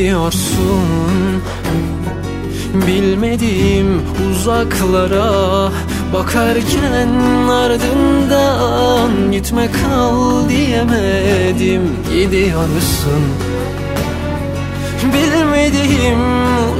Gidiyorsun Bilmediğim uzaklara Bakarken ardından Gitme kal diyemedim. Gidiyorsun. Bilmediğim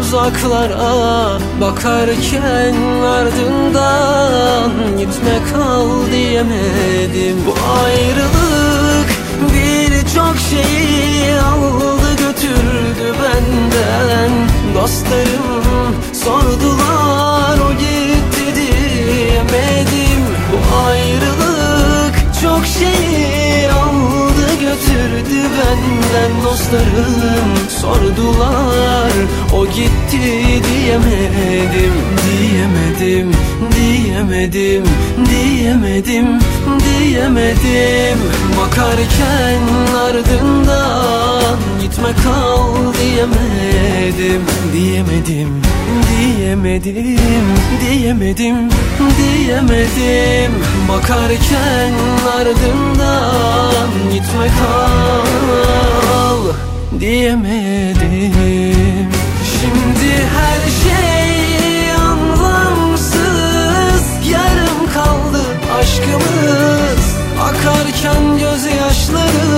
uzaklara Bakarken ardından Gitme kal diyemedim. Bu ayrılık birçok şeyi aldı götürdü benden. Dostlarım sordular o gitti diyemedim. Bu ayrılık çok şeyi aldı götürdü benden Dostlarım. Sordular o gitti diyemedim. Diyemedim, diyemedim, diyemedim, diyemedim. Bakarken ardından gitme kal diyemedim Diyemedim, diyemedim, diyemedim, diyemedim. Bakarken ardından gitme kal diyemedim. Şimdi her şey anlamsız Yarım kaldı aşkımız. Akarken gibi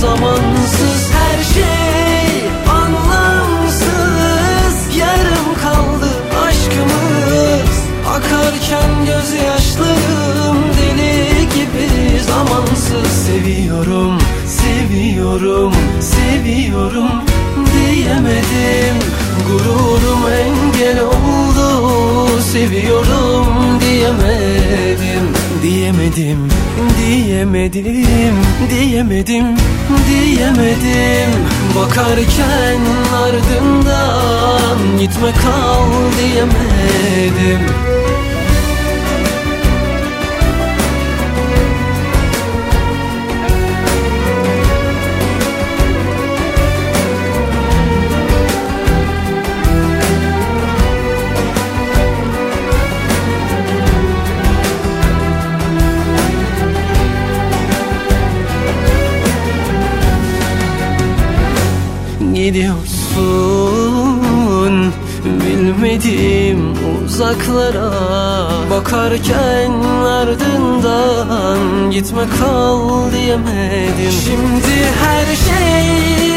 zamansız Her şey anlamsız. Yarım kaldı aşkımız. Akarken gözyaşlarım deli gibi. Zamansız Seviyorum, seviyorum, seviyorum diyemedim. Gururum engel oldu Seviyorum diyemedim Diyemedim, diyemedim, diyemedim, diyemedim. Bakarken ardından gitme kal diyemedim uzaklara Bakarken ardından Gitme kal diyemedim. Şimdi her şey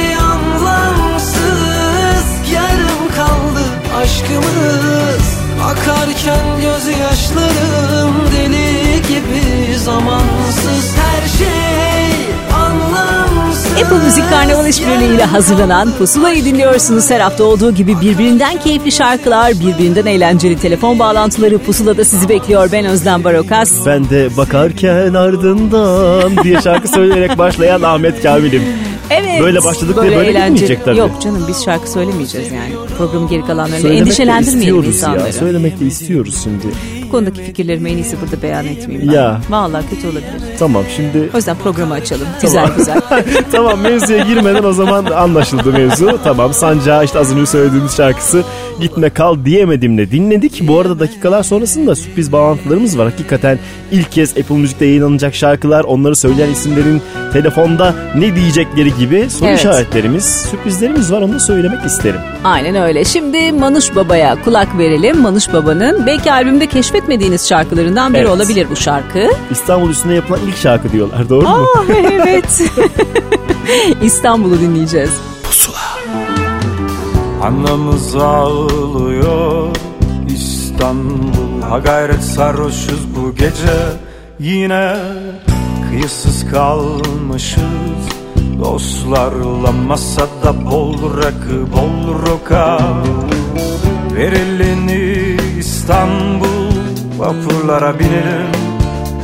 Apple Müzik Karnaval işbirliğiyle hazırlanan Pusula'yı dinliyorsunuz. Her hafta olduğu gibi birbirinden keyifli şarkılar, birbirinden eğlenceli telefon bağlantıları Pusula'da sizi bekliyor. Ben Özlem Barokas. Ben de bakarken ardından diye şarkı söyleyerek başlayan Ahmet Kamil'im. Evet. Böyle başladık diye böyle eğlenceli- gitmeyecek tabii. Yok canım biz şarkı söylemeyeceğiz yani. Programın geri de endişelendirmeyelim insanları. ya. Söylemek de istiyoruz şimdi. Bu konudaki fikirlerimi en iyisi burada beyan etmeyeyim ben. Ya. Vallahi kötü olabilir. Tamam şimdi O yüzden programı açalım. Güzel güzel. tamam mevzuya girmeden o zaman anlaşıldı mevzu. Tamam Sancağı işte az önce söylediğimiz şarkısı Gitme Kal diyemedimle dinledik. Bu arada dakikalar sonrasında sürpriz bağlantılarımız var. Hakikaten ilk kez Apple Müzik'te yayınlanacak şarkılar, onları söyleyen isimlerin telefonda ne diyecekleri gibi soru Evet. işaretlerimiz, sürprizlerimiz var. Onu da söylemek isterim. Aynen öyle. Şimdi Manuş Baba'ya kulak verelim. Manuş Baba'nın belki albümde keşfetmediğiniz şarkılarından biri Evet. olabilir bu şarkı. İstanbul üstünde yapılan ilk şarkı diyorlar. Doğru mu? Ah evet. İstanbul'u dinleyeceğiz. Anamız ağlıyor İstanbul Ha gayret sarhoşuz bu gece Yine kıyısız kalmışız. Dostlarla masada bol rakı bol roka. Ver elini İstanbul Vapurlara binelim.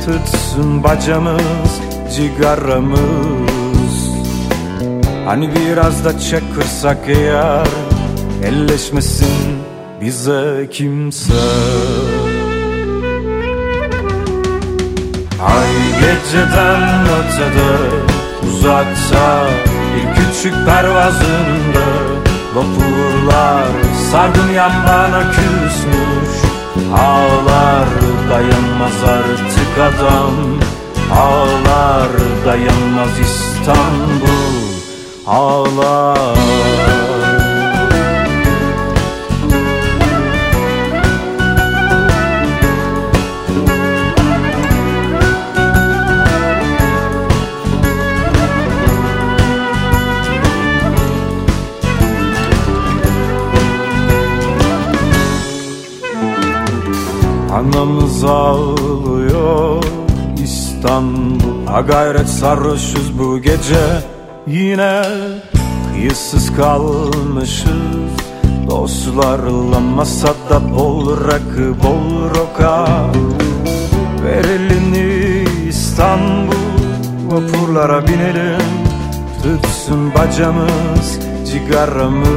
Tutsun bacamız Cigaramız. Hani biraz da çakırsak eğer Elleşmesin bize kimse Ay geceden ötede uzakta Bir küçük pervazında Vapurlar sardım yan küsmüş Ağlar dayanmaz artık adam Ağlar dayanmaz İstanbul Ağlar Anamız ağlıyor. İstanbul. Ha gayret sarhoşuz bu gece. Yine kıyısız kalmışız. Dostlarla masada bol rakı bol roka. Ver elini İstanbul. Vapurlara binelim. Tutsun bacamız cigaramız.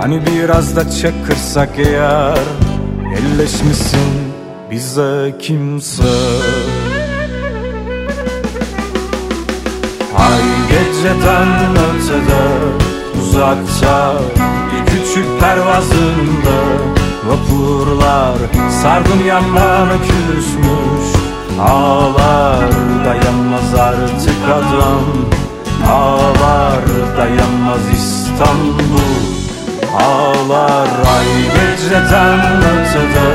Hani biraz da çakırsak eğer Elleşmesin bize kimse. Ay geceden ötede uzakta Bir küçük pervazında vapurlar Sardım yanlarına küsmüş. Ağlar dayanmaz artık adam Ağlar dayanmaz İstanbul Ağlar ay geceden ötede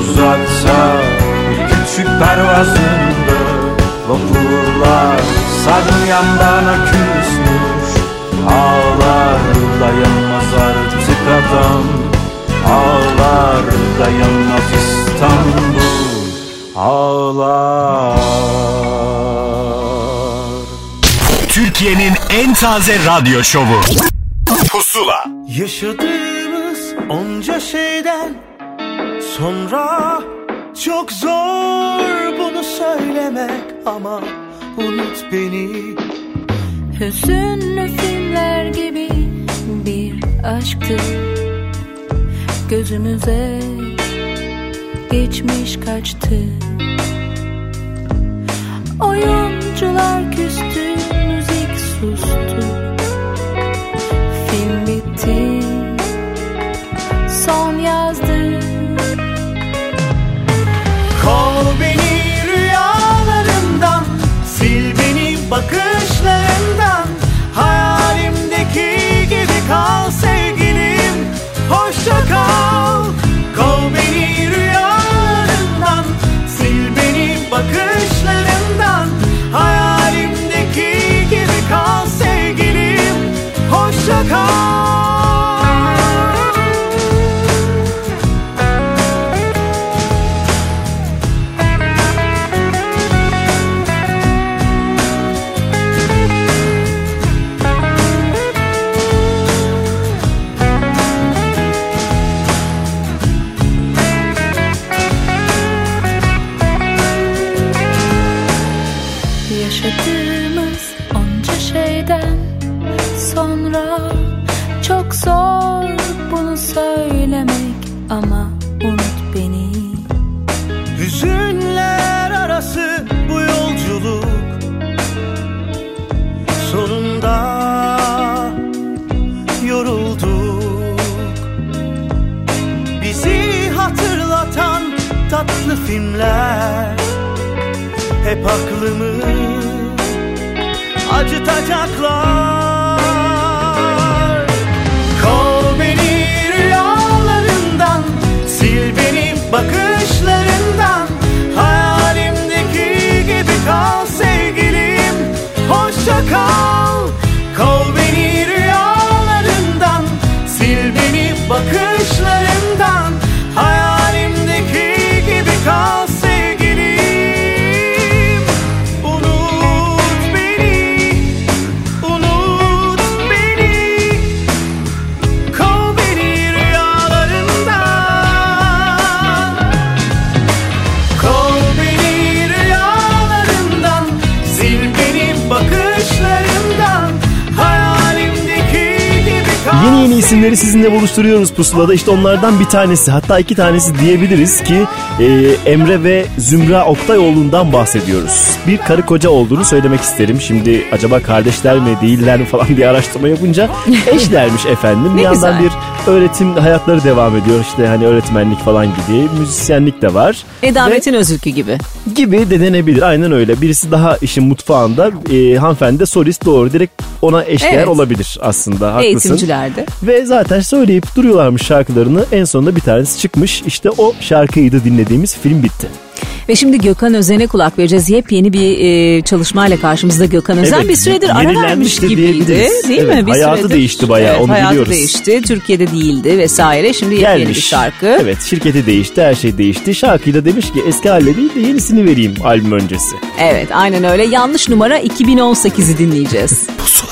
Uzakta bir küçük pervazında Vapurlar sardım yandana küsmüş Ağlar dayanmaz artık adam Ağlar dayanmaz İstanbul Ağlar Türkiye'nin en taze radyo şovu. Pusula. Yaşadığımız onca şeyden sonra çok zor bunu söylemek ama unut beni. Hüzünlü filmler gibi bir aşktı. Gözümüze geçmiş kaçtı. Oyuncular küstü, müzik sustu son isimleri sizinle buluşturuyoruz pusulada. İşte onlardan bir tanesi hatta iki tanesi diyebiliriz ki e, Emre ve Zümra Oktayoğlu'ndan bahsediyoruz. Bir karı koca olduğunu söylemek isterim. Şimdi acaba kardeşler mi değiller mi falan diye araştırma yapınca eşlermiş efendim. Bir yandan güzel. bir öğretim hayatları devam ediyor. İşte hani öğretmenlik falan gibi müzisyenlik de var. Edametin Özülkü gibi. gibi de denebilir. Aynen öyle. Birisi daha işin mutfağında. E, hanımefendi de solist doğru. Direkt ona eşdeğer Evet. olabilir aslında. Haklısın. Eğitimcilerde. Ve zaten söyleyip duruyorlarmış şarkılarını. En sonunda bir tanesi çıkmış. İşte o şarkıydı dinlediğimiz film bitti. Ve şimdi Gökhan Özen'e kulak vereceğiz. Yepyeni bir e, çalışmayla karşımızda Gökhan Özen. Evet, bir süredir ara vermiş gibiydi. Değil Evet, mi? Bir hayatı süredir- değişti bayağı, onu hayatı biliyoruz. değişti. Türkiye'de değildi vesaire. Şimdi yepyeni bir şarkı. Evet şirketi değişti her şey değişti. Şarkıyı da demiş ki eski halle değil de yenisini vereyim albüm öncesi. Evet aynen öyle. Yanlış numara 2018'i dinleyeceğiz. Sana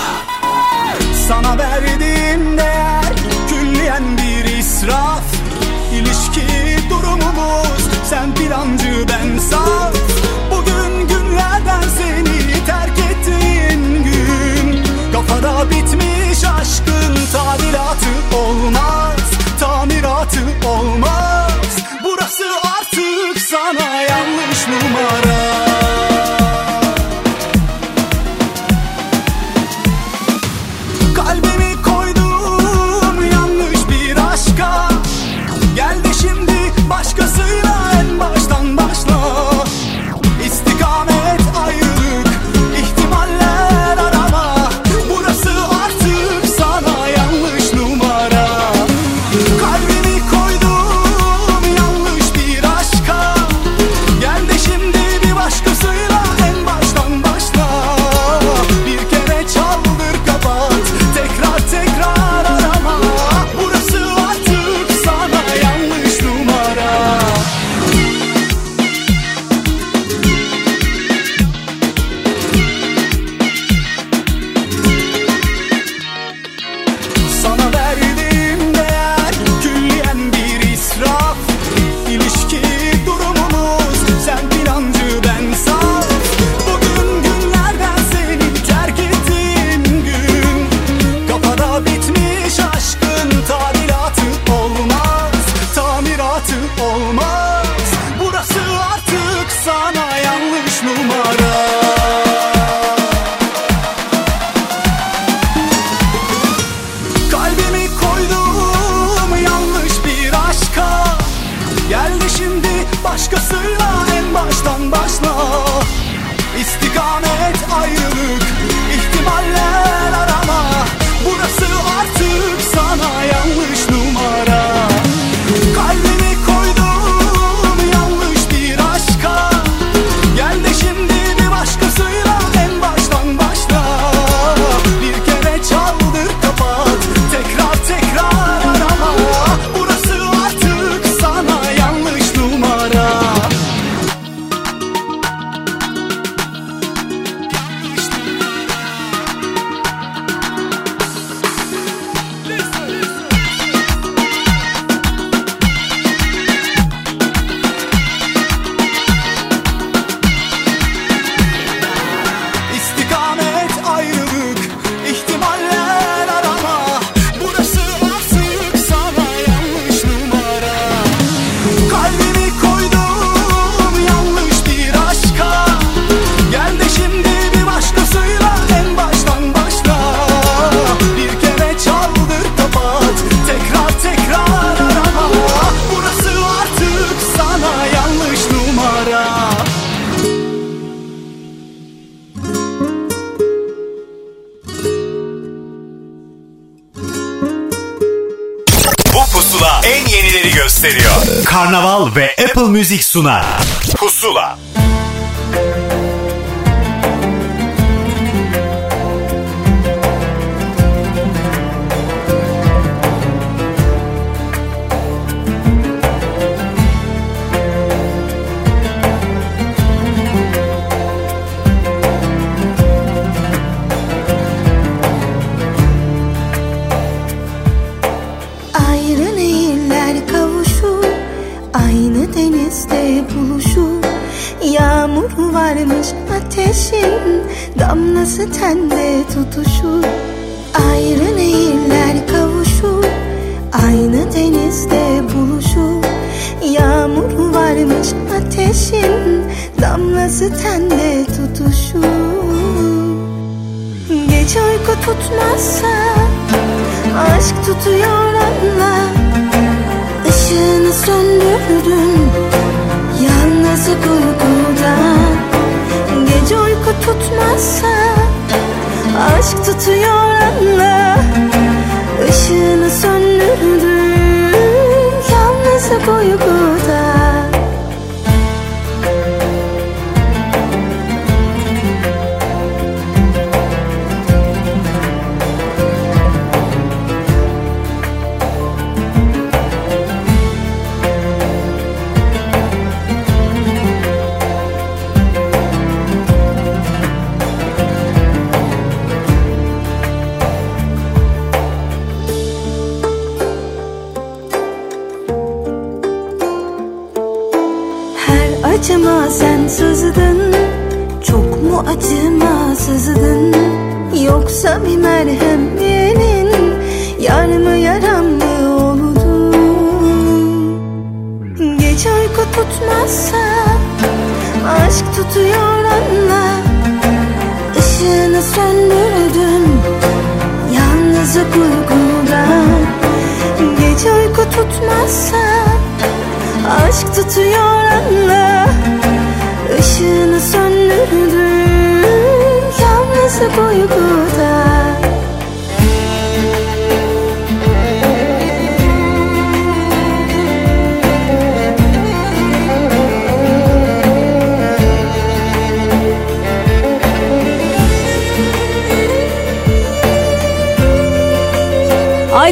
Music sunar.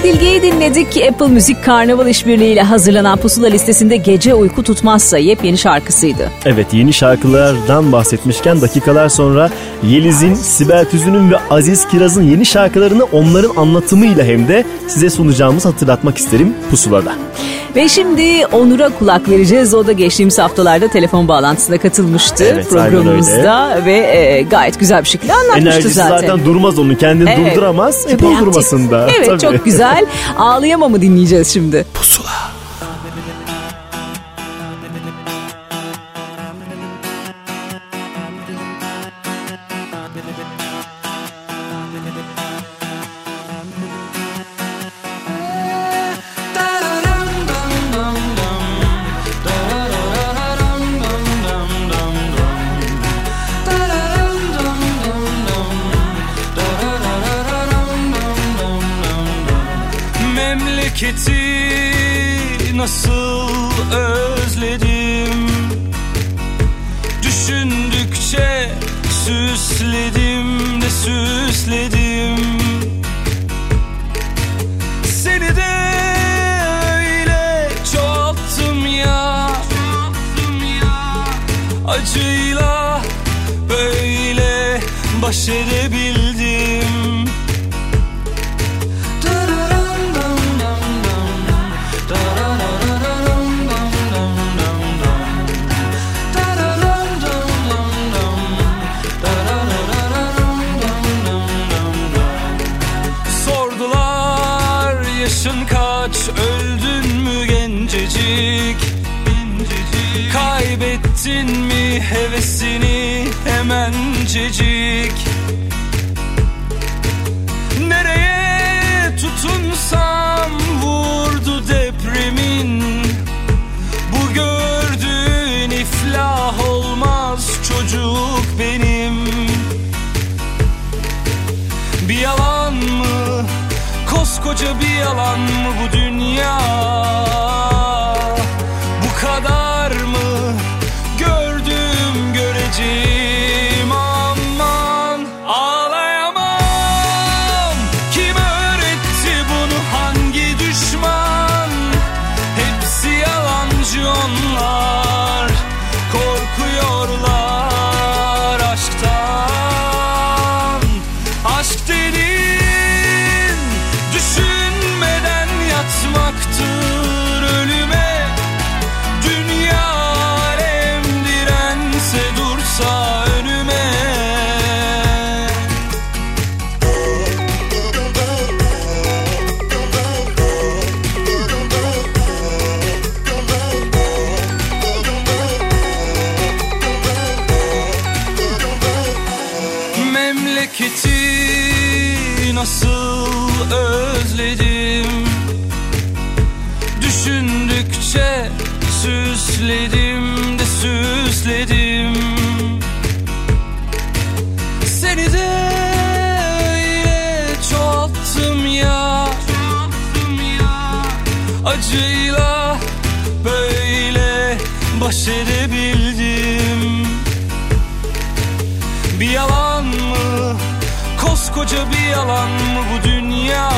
Aydilge'yi dinledik. Apple Müzik Karnaval işbirliğiyle hazırlanan pusula listesinde Gece Uyku Tutmazsa yepyeni şarkısıydı. Evet yeni şarkılardan bahsetmişken dakikalar sonra Yeliz'in, Sibel Tüzün'ün ve Aziz Kiraz'ın yeni şarkılarını onların anlatımıyla hem de size sunacağımızı hatırlatmak isterim Pusula'da. Ve şimdi Onur'a kulak vereceğiz. O da geçtiğimiz haftalarda telefon bağlantısına katılmıştı Evet, programımızda ve e, gayet güzel bir şekilde anlatmıştı Enerjisi zaten. durmaz onu kendini Evet. durduramaz. E, Hiperaktif. durdurmasın da. Evet Tabii. çok güzel. Ağlayamamı dinleyeceğiz şimdi. Memleketi süsledim de süsledim. Seni de yine çoğalttım ya. Acıyla böyle baş edebildim. Bir yalan mı? Koskoca bir yalan mı bu dünya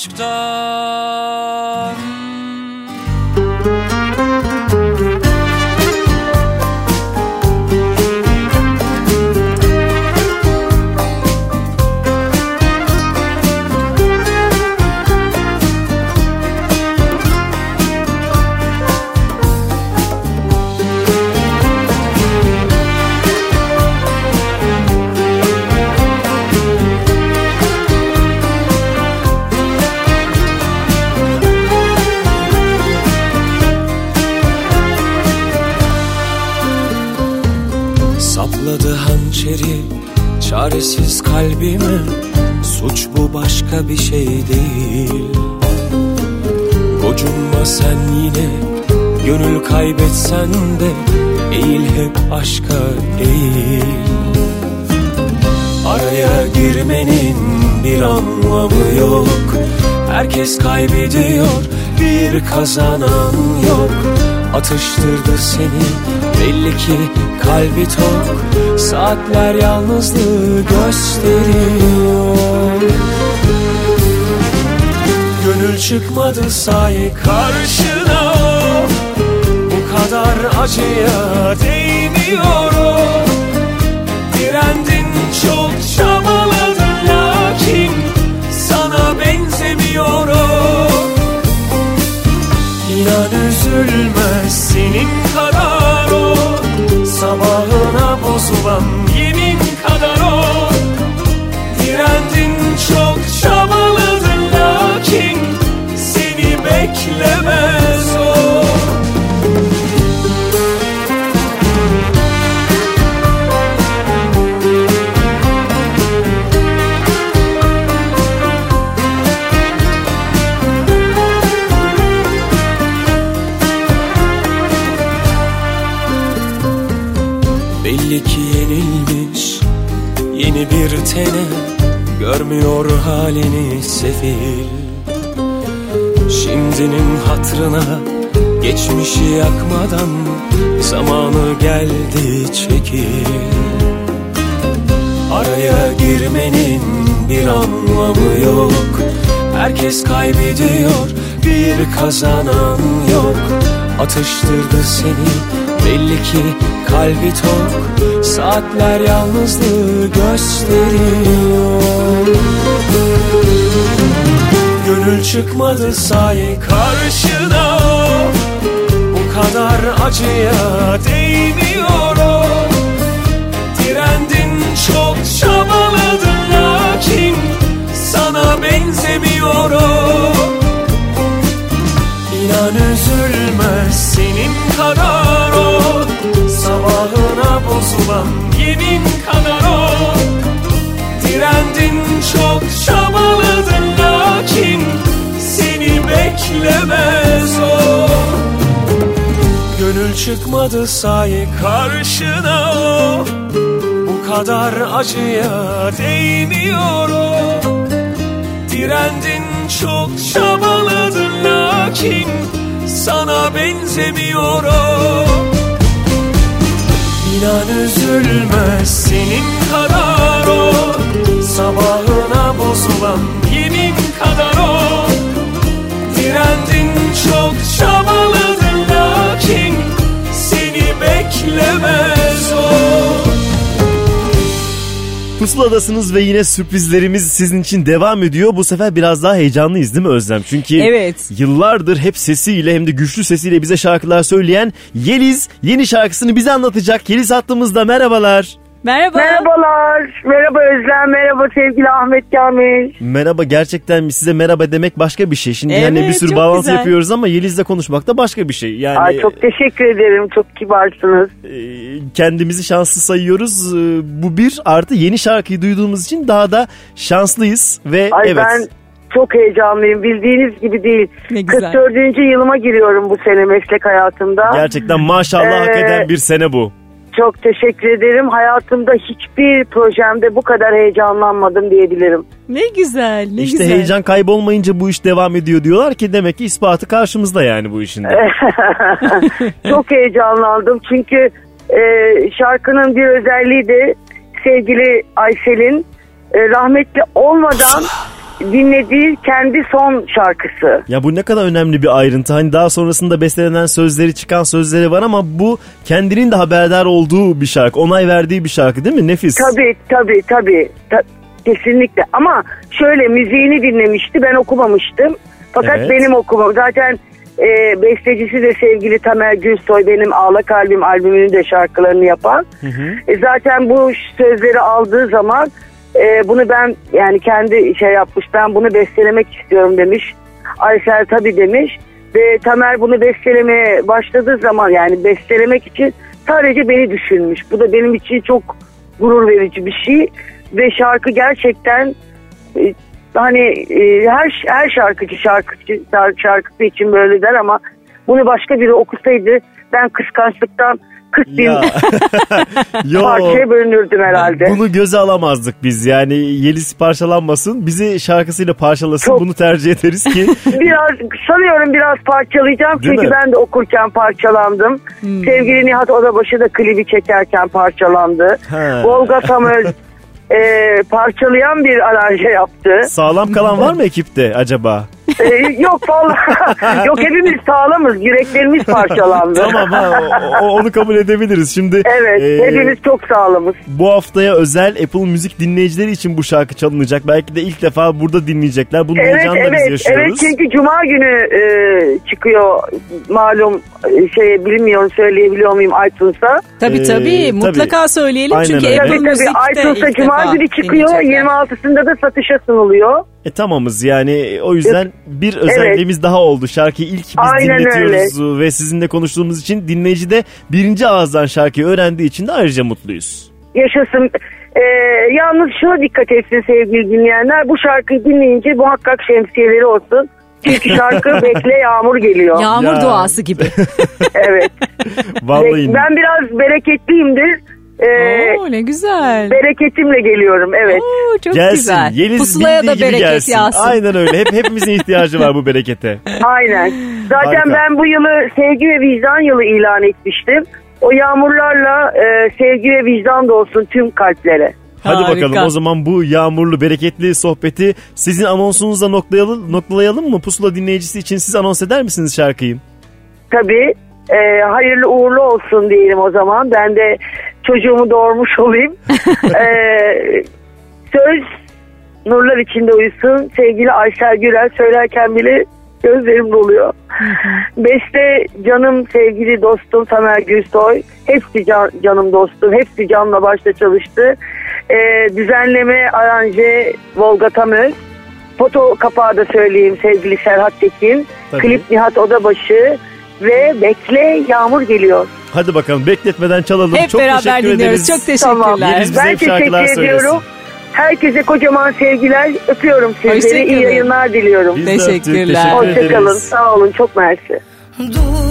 Korkuyorlar kalbime Suç bu başka bir şey değil. Gocunma sen yine Gönül kaybetsen de Eğil hep aşka eğil. Araya girmenin bir anlamı yok. Herkes kaybediyor bir kazanan yok Atıştırdı seni. Belli ki kalbi tok. Saatler yalnızlığı gösteriyor. Gönül çıkmadı say karşına. Bu kadar acıya değmiyor Direndin çok çabaladın lakin Sana benzemiyor o İnan üzülmez senin kadar o. Sabahına bozulan yemin halini sefil. Şimdinin hatrına geçmişi yakmadan Zamanı geldi çekil. Araya girmenin bir anlamı yok. Herkes kaybediyor bir kazanan yok. Atıştırdı seni belli ki kalbi tok Saatler yalnızlığı gösteriyor. Gönül çıkmadı say karşına. Bu kadar acıya değmiyor o Direndin çok çabaladın lakin Sana benzemiyor o İnan üzülmez senin kadar Sabahına bozulan yemin kadar o Direndin çok çabaladın lakin Seni beklemez o. Gönül çıkmadı sahi karşına o. Bu kadar acıya değmiyor o. Direndin çok çabaladın lakin sana benzemiyor İnan üzülmez senin kadar o. Sabahına bozulan yemin kadar o. Direndin çok çabaladın lakin Seni beklemez o Pusuladasınız ve yine sürprizlerimiz sizin için devam ediyor. Bu sefer biraz daha heyecanlıyız değil mi Özlem? Çünkü Evet. yıllardır hep sesiyle hem de güçlü sesiyle bize şarkılar söyleyen Yeliz yeni şarkısını bize anlatacak. Yeliz hattımızda merhabalar. Merhaba. Merhabalar. Merhaba Özlem. Merhaba sevgili Ahmet Kamil. Merhaba gerçekten size merhaba demek başka bir şey. Şimdi Evet, hani bir sürü bağlantı güzel. yapıyoruz ama Yeliz'le konuşmak da başka bir şey. Yani Ay çok teşekkür ederim. Çok kibarsınız. e, kendimizi şanslı sayıyoruz. E, Bu bir artı yeni şarkıyı duyduğumuz için daha da şanslıyız ve Ay evet. ben çok heyecanlıyım. Bildiğiniz gibi değil. Ne güzel. 44. yılıma giriyorum bu sene meslek hayatımda. Gerçekten maşallah hak Ee, eden bir sene bu. Çok teşekkür ederim. Hayatımda hiçbir projemde bu kadar heyecanlanmadım diyebilirim. Ne güzel ne İşte güzel. heyecan kaybolmayınca bu iş devam ediyor diyorlar ki demek ki ispatı karşımızda yani bu işin çok heyecanlandım çünkü e, şarkının bir özelliği de sevgili Aysel'in e, rahmetli olmadan dinlediği kendi son şarkısı. Ya bu ne kadar önemli bir ayrıntı. Hani daha sonrasında bestelenen sözleri çıkan sözleri var ama bu kendinin de haberdar olduğu bir şarkı. Onay verdiği bir şarkı değil mi? Nefis. Tabii tabii tabii. Ta- kesinlikle ama şöyle müziğini dinlemişti ben okumamıştım. Fakat Evet. benim okumam zaten e, bestecisi de sevgili Tamer Gülsoy benim Ağla Kalbim albümünün de şarkılarını yapan. E, zaten bu sözleri aldığı zaman e, bunu ben yani kendi şey yapmış ben bunu bestelemek istiyorum demiş. Aysel tabii demiş ve Tamer bunu bestelemeye başladığı zaman yani bestelemek için sadece beni düşünmüş. Bu da benim için çok gurur verici bir şey ve şarkı gerçekten e, hani e, her her şarkıcı şarkıcı şarkısı için böyle der ama bunu başka biri okusaydı ben kıskançlıktan 40 bin Ya. Yo. parçaya bölünürdüm herhalde. Bunu göze alamazdık biz. Yani Yeliz parçalanmasın. Bizi şarkısıyla parçalasın. Çok- Bunu tercih ederiz ki. Biraz sanıyorum biraz parçalayacağım Değil çünkü mi? ben de okurken parçalandım. Sevgili Nihat Odabaşı da klibi çekerken parçalandı. Ha. Volga Tamöz e, parçalayan bir aranje yaptı. Sağlam kalan var mı ekipte acaba? E, yok vallahi yok hepimiz sağlamız yüreklerimiz parçalandı. tamam ha, o- o- onu kabul edebiliriz. Şimdi Evet e, hepimiz çok sağlamız. bu haftaya özel Apple Müzik dinleyicileri için bu şarkı çalınacak. Belki de ilk defa burada dinleyecekler. Bunun Evet heyecanını biz evet yaşıyoruz. evet çünkü cuma günü e, çıkıyor malum e, şey bilmiyorum söyleyebiliyor muyum iTunes'a. Tabii Ee, tabii mutlaka tabii. söyleyelim Aynen çünkü öyle. Apple Tabii tabii Müzik'te iTunes'a ilk cuma defa günü çıkıyor dinleyecekler. 26'sında da satışa sunuluyor. E tamamız yani o yüzden bir özelliğimiz daha oldu. Şarkıyı ilk biz Aynen dinletiyoruz ve sizinle konuştuğumuz için dinleyici de birinci ağızdan şarkıyı öğrendiği için de ayrıca mutluyuz. Yaşasın. E, yalnız şuna dikkat etsin sevgili dinleyenler bu şarkıyı dinleyince muhakkak şemsiyeleri olsun. Çünkü şarkı bekle yağmur geliyor. Yağmur Ya. duası gibi. Evet. Vallahi ben biraz bereketliyimdir. E, Oo, ne güzel. bereketimle geliyorum evet. Oo, çok gelsin. güzel. Yeliz Pusulaya da bereket gelsin. yağsın. Aynen öyle. Hep hepimizin ihtiyacı var bu berekete. Aynen. Zaten Harika. ben bu yılı sevgi ve vicdan yılı ilan etmiştim. O yağmurlarla e, sevgi ve vicdan da olsun tüm kalplere. Hadi Harika. bakalım o zaman bu yağmurlu bereketli sohbeti sizin anonsunuzla noktalayalım, noktalayalım mı? Pusula dinleyicisi için siz anons eder misiniz şarkıyı? Tabii e, hayırlı uğurlu olsun diyelim o zaman. Ben de çocuğumu doğurmuş olayım. e, söz nurlar içinde uyusun. Sevgili Aysel Gürel söylerken bile gözlerim doluyor. Beste canım sevgili dostum Tamer Gülsoy. Hepsi can- canım dostum. Hepsi canla başla çalıştı. E, düzenleme aranje Volga Tamöz. Foto kapağı da söyleyeyim sevgili Serhat Tekin. Tabii. Klip Nihat Odabaşı ve Bekle Yağmur geliyor. Hadi bakalım bekletmeden çalalım. Hep Çok beraber teşekkür dinliyoruz. Ederiz. Çok teşekkürler. Yeriz ben teşekkür ediyorum. Herkese kocaman sevgiler. Öpüyorum sizleri. İyi yayınlar diliyorum. Biz teşekkürler. Hoşçakalın. Sağ olun. Çok mersi. Dur.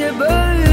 gece böyle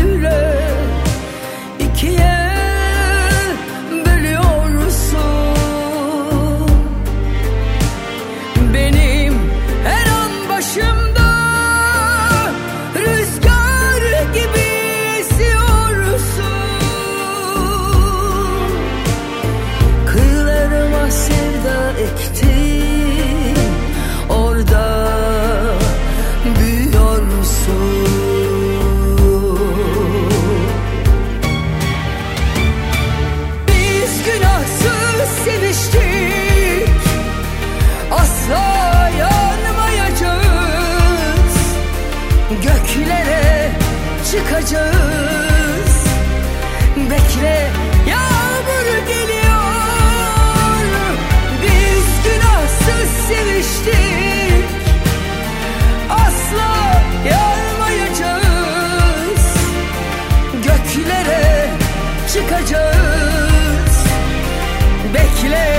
bekle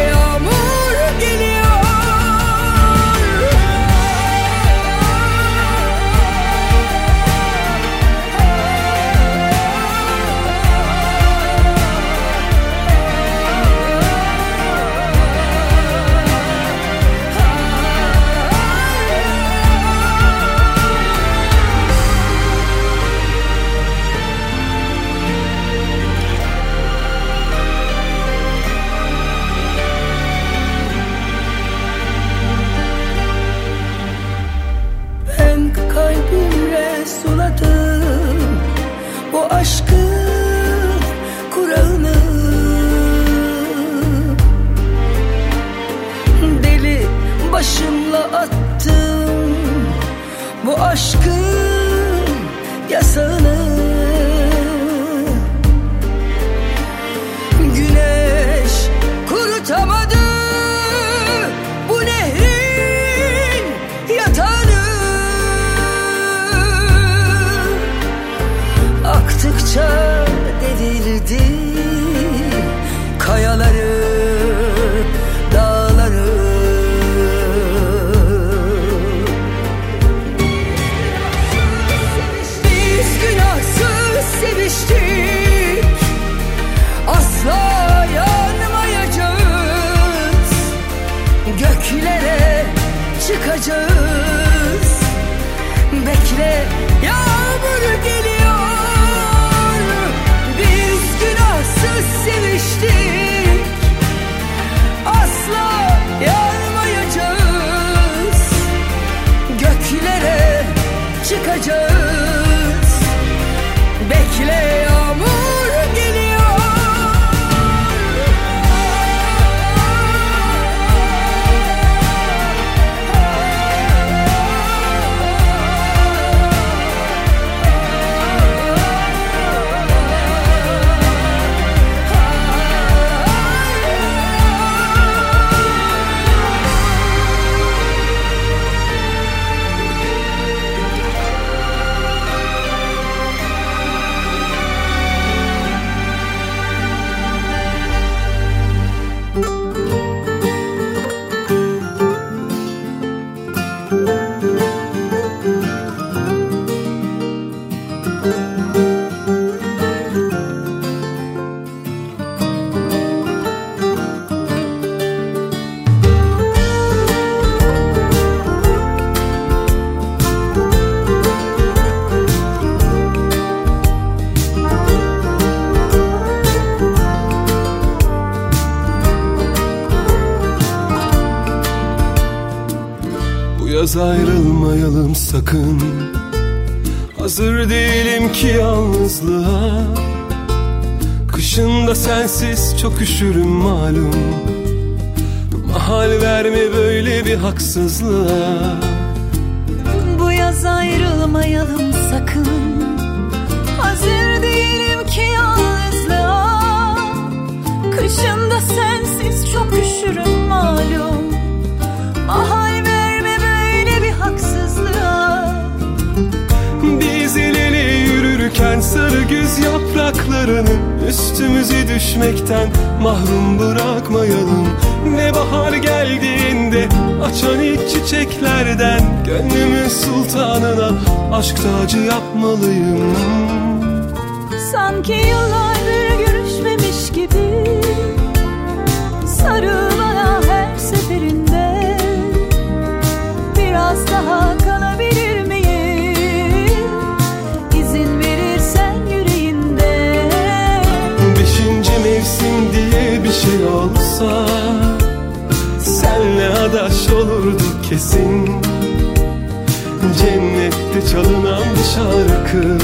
sakın. Hazır değilim ki yalnızlığa. Kışında sensiz çok üşürüm malum. Mahal verme böyle bir haksızlığa. aşkta acı yapmalıyım. Sanki yıllar Sürekli çalınan bir şarkı.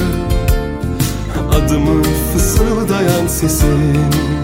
Adımı fısıldayan sesin.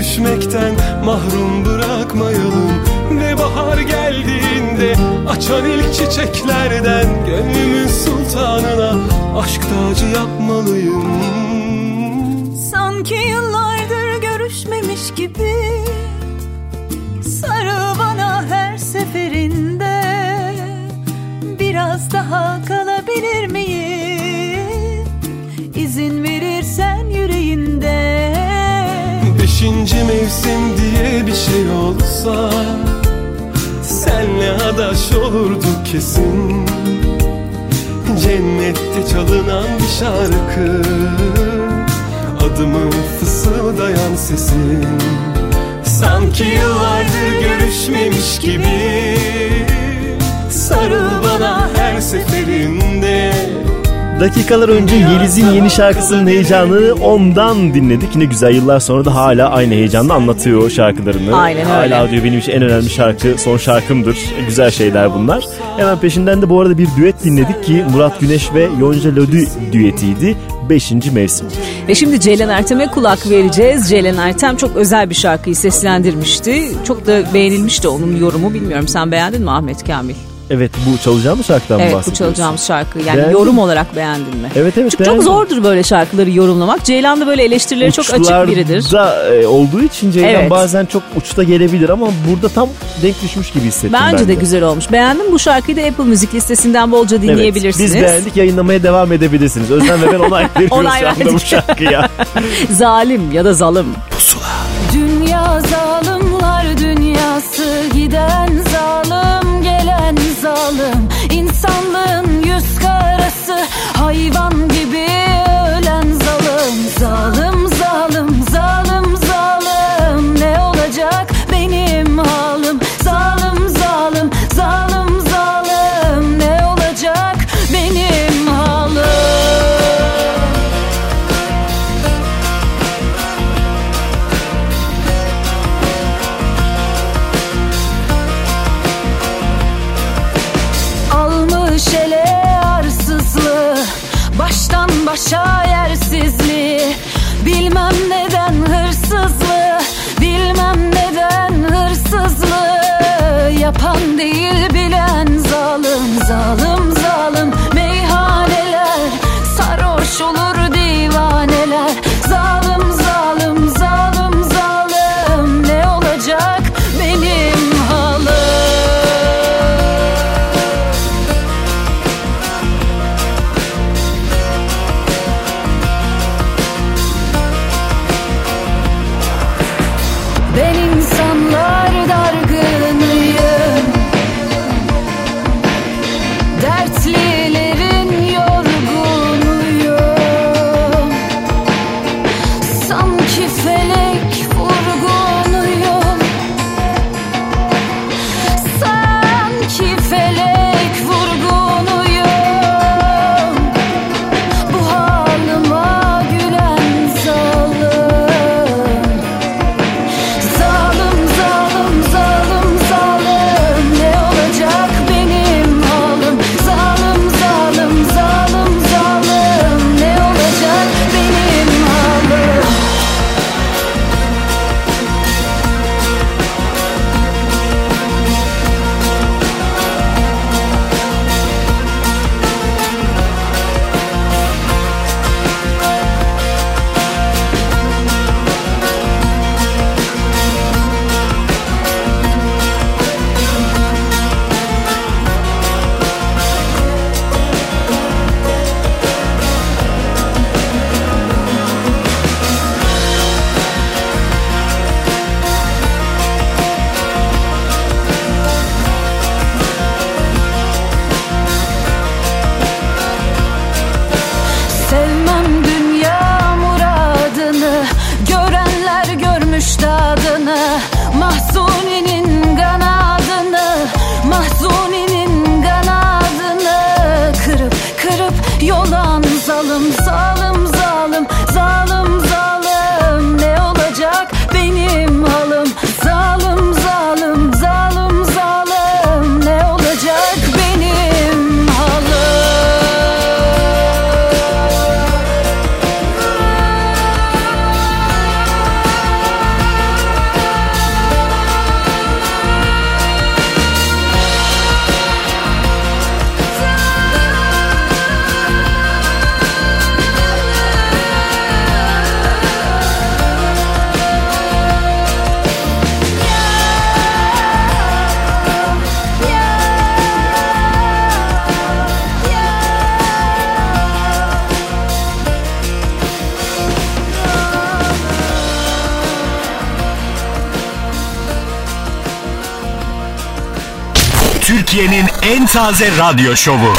düşmekten mahrum bırakmayalım. Ve bahar geldiğinde açan ilk çiçeklerden Gönlümün sultanına aşk tacı yapmalıyım. Sanki yıllar Senle adaş olurduk kesin. Cennette çalınan bir şarkı Adımı fısıldayan sesin. Sanki yıllardır görüşmemiş gibi Sarıl bana her seferinde Dakikalar önce Yeliz'in yeni şarkısının heyecanını ondan dinledik. Yine güzel yıllar sonra da hala aynı heyecanla anlatıyor şarkılarını. Aynen öyle. Hala diyor benim için en önemli şarkı son şarkımdır. Güzel şeyler bunlar. Hemen peşinden de bu arada bir düet dinledik ki Murat Güneş ve Yonca Lodi düetiydi. 5. mevsim. Ve şimdi Ceylan Ertem'e kulak vereceğiz. Ceylan Ertem çok özel bir şarkıyı seslendirmişti. Çok da beğenilmişti onun yorumu. Bilmiyorum sen beğendin mi Ahmet Kamil? Evet bu çalacağımız şarkıdan mı Evet bu bahsediyorsun? çalacağımız şarkı. Yani Beğendin yorum olarak beğendin mi? Evet evet Çünkü çok zordur böyle şarkıları yorumlamak. Ceylan da böyle eleştirileri çok açık biridir. Uçlarda, e, olduğu için Ceylan Evet. bazen çok uçta gelebilir ama burada tam denk düşmüş gibi hissettim Bence ben de güzel olmuş. Beğendim bu şarkıyı da Apple Müzik listesinden bolca Evet, dinleyebilirsiniz. biz beğendik yayınlamaya devam edebilirsiniz. Özlem ve ben onay veriyoruz Onay şu anda bu şarkıya. Zalim ya da zalim. Taze radyo şovu.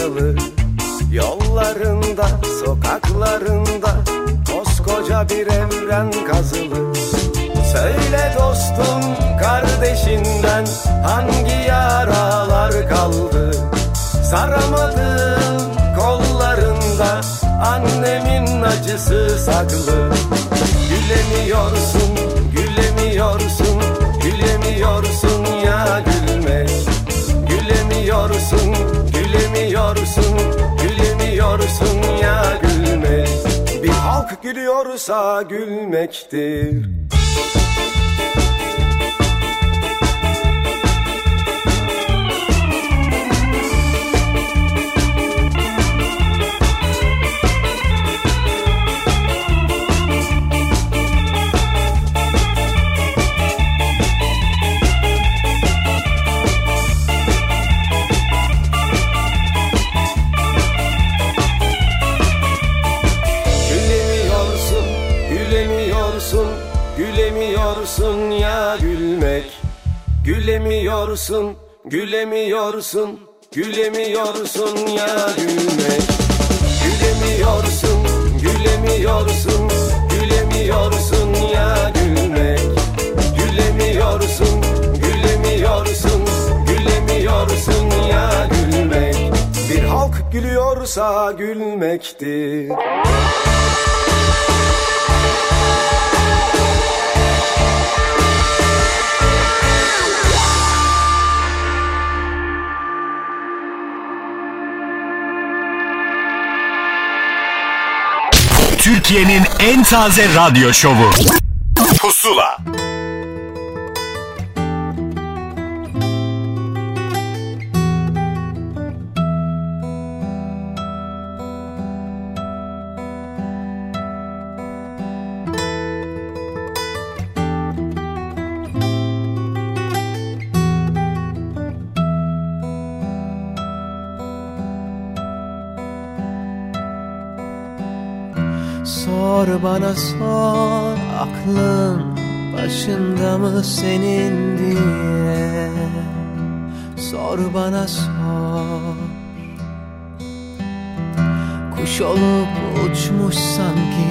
Yazılı Yollarında, sokaklarında Koskoca bir evren kazılı. Söyle dostum kardeşinden Hangi yaralar kaldı? Saramadığın kollarında Annemin acısı saklı. Gülemiyorsun, gülemiyorsun ya gülmek. Bir halk gülüyorsa gülmektir. Gülemiyorsun, gülemiyorsun, gülemiyorsun ya gülmek. Gülemiyorsun, gülemiyorsun, gülemiyorsun ya gülmek. Gülemiyorsun, gülemiyorsun, gülemiyorsun ya gülmek. Bir halk gülüyorsa gülmektir. Türkiye'nin en taze radyo şovu. Pusula. Sor bana sor aklın başında mı senin diye. Sor bana sor. Kuş olup uçmuş sanki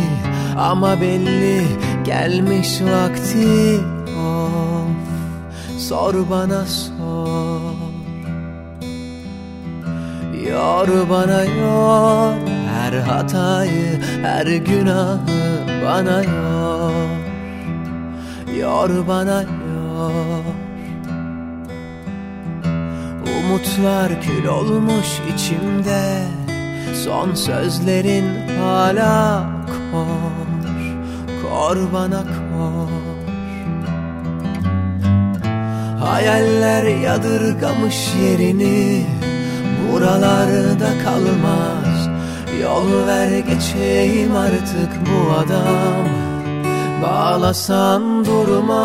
ama belli gelmiş vakti of. Sor bana sor. Yor bana yor her hatayı her günahı bana yor Yor bana yor Umutlar kül olmuş içimde. Son sözlerin hala kor. Kor bana kor. Hayaller yadırgamış yerini. Buralarda kalmaz Yol ver geçeyim artık bu adam. Bağlasan durmaz.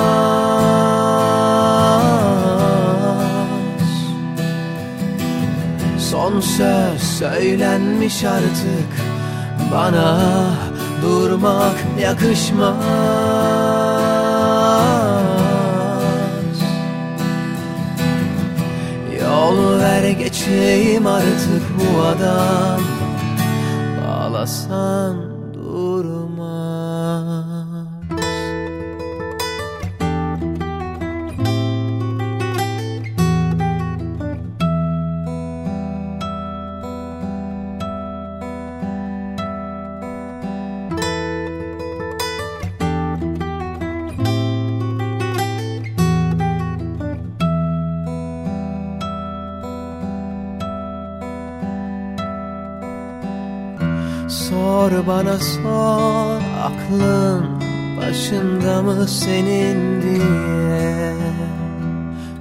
Son söz söylenmiş artık. Bana durmak yakışmaz. Yol ver geçeyim artık bu adam Bağlasan bana sor aklın başında mı senin diye.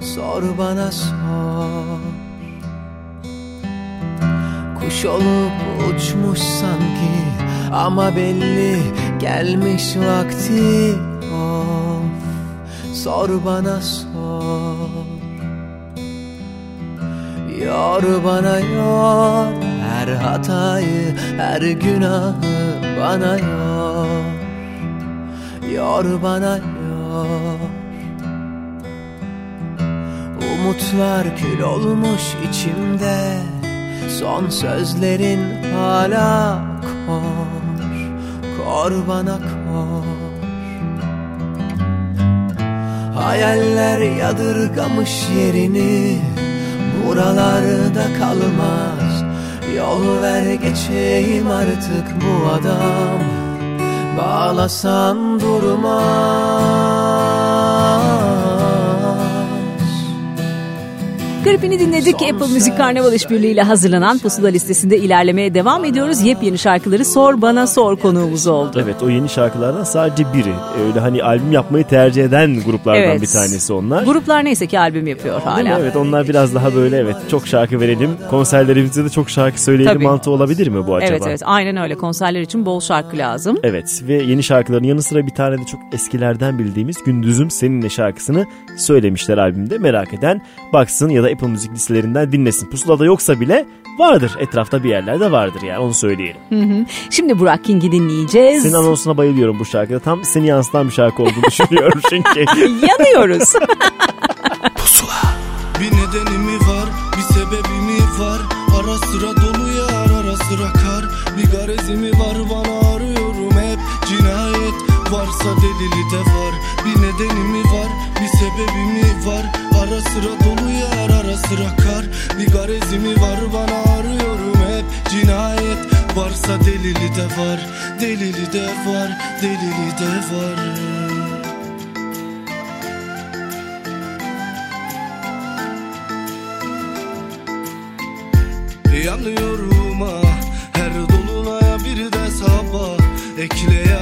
Sor bana sor. Kuş olup uçmuş sanki ama belli gelmiş vakti of. Sor bana sor. Yor bana yor her hatayı her günahı bana yor Yor bana yor Umutlar kül olmuş içimde Son sözlerin hala kor Kor bana kor. Hayaller yadırgamış yerini Buralarda kalmaz Yol ver geçeyim artık bu adam. Bağlasan durmaz Klipini dinledik. Apple Müzik Karnaval İşbirliği ile hazırlanan Pusula listesinde ilerlemeye devam ediyoruz. Yepyeni şarkıları Sor Bana Sor konuğumuz oldu. Evet o yeni şarkılardan sadece biri. Öyle hani albüm yapmayı tercih eden gruplardan Evet. bir tanesi onlar. Gruplar neyse ki albüm yapıyor Değil mi? hala. Evet onlar biraz daha böyle evet çok şarkı verelim. Konserlerimizde de çok şarkı söyleyelim Tabii. mantığı olabilir mi bu acaba? Evet evet aynen öyle konserler için bol şarkı lazım. Evet ve yeni şarkıların yanı sıra bir tane de çok eskilerden bildiğimiz Gündüzüm Seninle şarkısını söylemişler albümde. Merak eden baksın ya da Apple Müzik listelerinden dinlesin. Pusulada yoksa bile vardır. Etrafta bir yerlerde vardır yani onu söyleyelim. Hı hı. Şimdi Burak King'i dinleyeceğiz. Senin anonsuna bayılıyorum bu şarkıda. Tam seni yansıtan bir şarkı olduğunu düşünüyorum çünkü. Yanıyoruz. Bir nedeni mi var, bir sebebi mi var? Ara sıra dolu yar, ara sıra kar. Bir garezi mi var bana arıyorum hep cinayet Varsa delili de var Bir nedeni mi var, bir sebebi mi var? Ara sıra dolu yar, ara sıra kar. Bir garezi mi var? Bana arıyorum hep. Cinayet Varsa delili de var, delili de var, delili de var. Yanıyorum ah her dolunaya bir de sabah. Ekle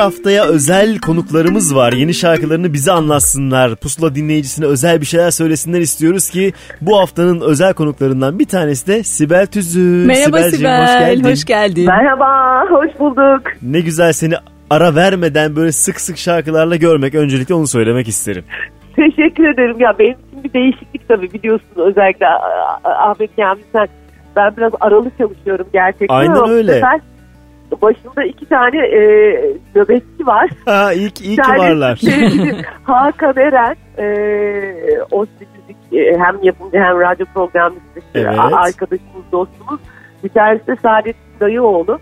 haftaya özel konuklarımız var. Yeni şarkılarını bize anlatsınlar. Pusula dinleyicisine özel bir şeyler söylesinler istiyoruz ki bu haftanın özel konuklarından bir tanesi de Sibel Tüzü. Merhaba Sibel'cim, Sibel, hoş geldin. hoş geldin. Merhaba, hoş bulduk. Ne güzel seni ara vermeden böyle sık sık şarkılarla görmek. Öncelikle onu söylemek isterim. Teşekkür ederim. Ya benim için bir değişiklik tabii biliyorsun özellikle ah- ah- Ahmet Kamil sen. Ben biraz aralı çalışıyorum gerçekten. Aynen öyle. sefer Başımda iki tane e, nöbetçi var. Ha, iyi, iyi ki varlar. sevgili Hakan Eren, e, o müzik e, hem yapımcı hem radyo programcısı Evet. arkadaşımız, dostumuz. Bir tanesi de Saadettin Dayıoğlu.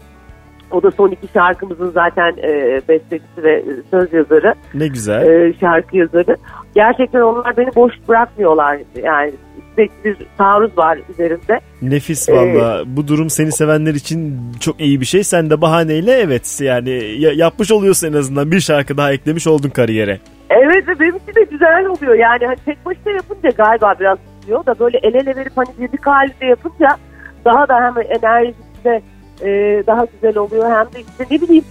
O da son iki şarkımızın zaten e, bestecisi ve söz yazarı, Ne güzel. e, şarkı yazarı. Gerçekten onlar beni boş bırakmıyorlar. Yani sürekli bir taarruz var üzerinde. Nefis Ee, valla. Bu durum seni sevenler için çok iyi bir şey. Sen de bahaneyle evet yani ya- yapmış oluyorsun en azından bir şarkı daha eklemiş oldun kariyere. Evet ve benim için de güzel oluyor. Yani hani tek başına yapınca galiba biraz tutuyor da böyle el ele verip hani birlik halinde yapınca daha da hem enerjisi de e, daha güzel oluyor hem de işte ne bileyim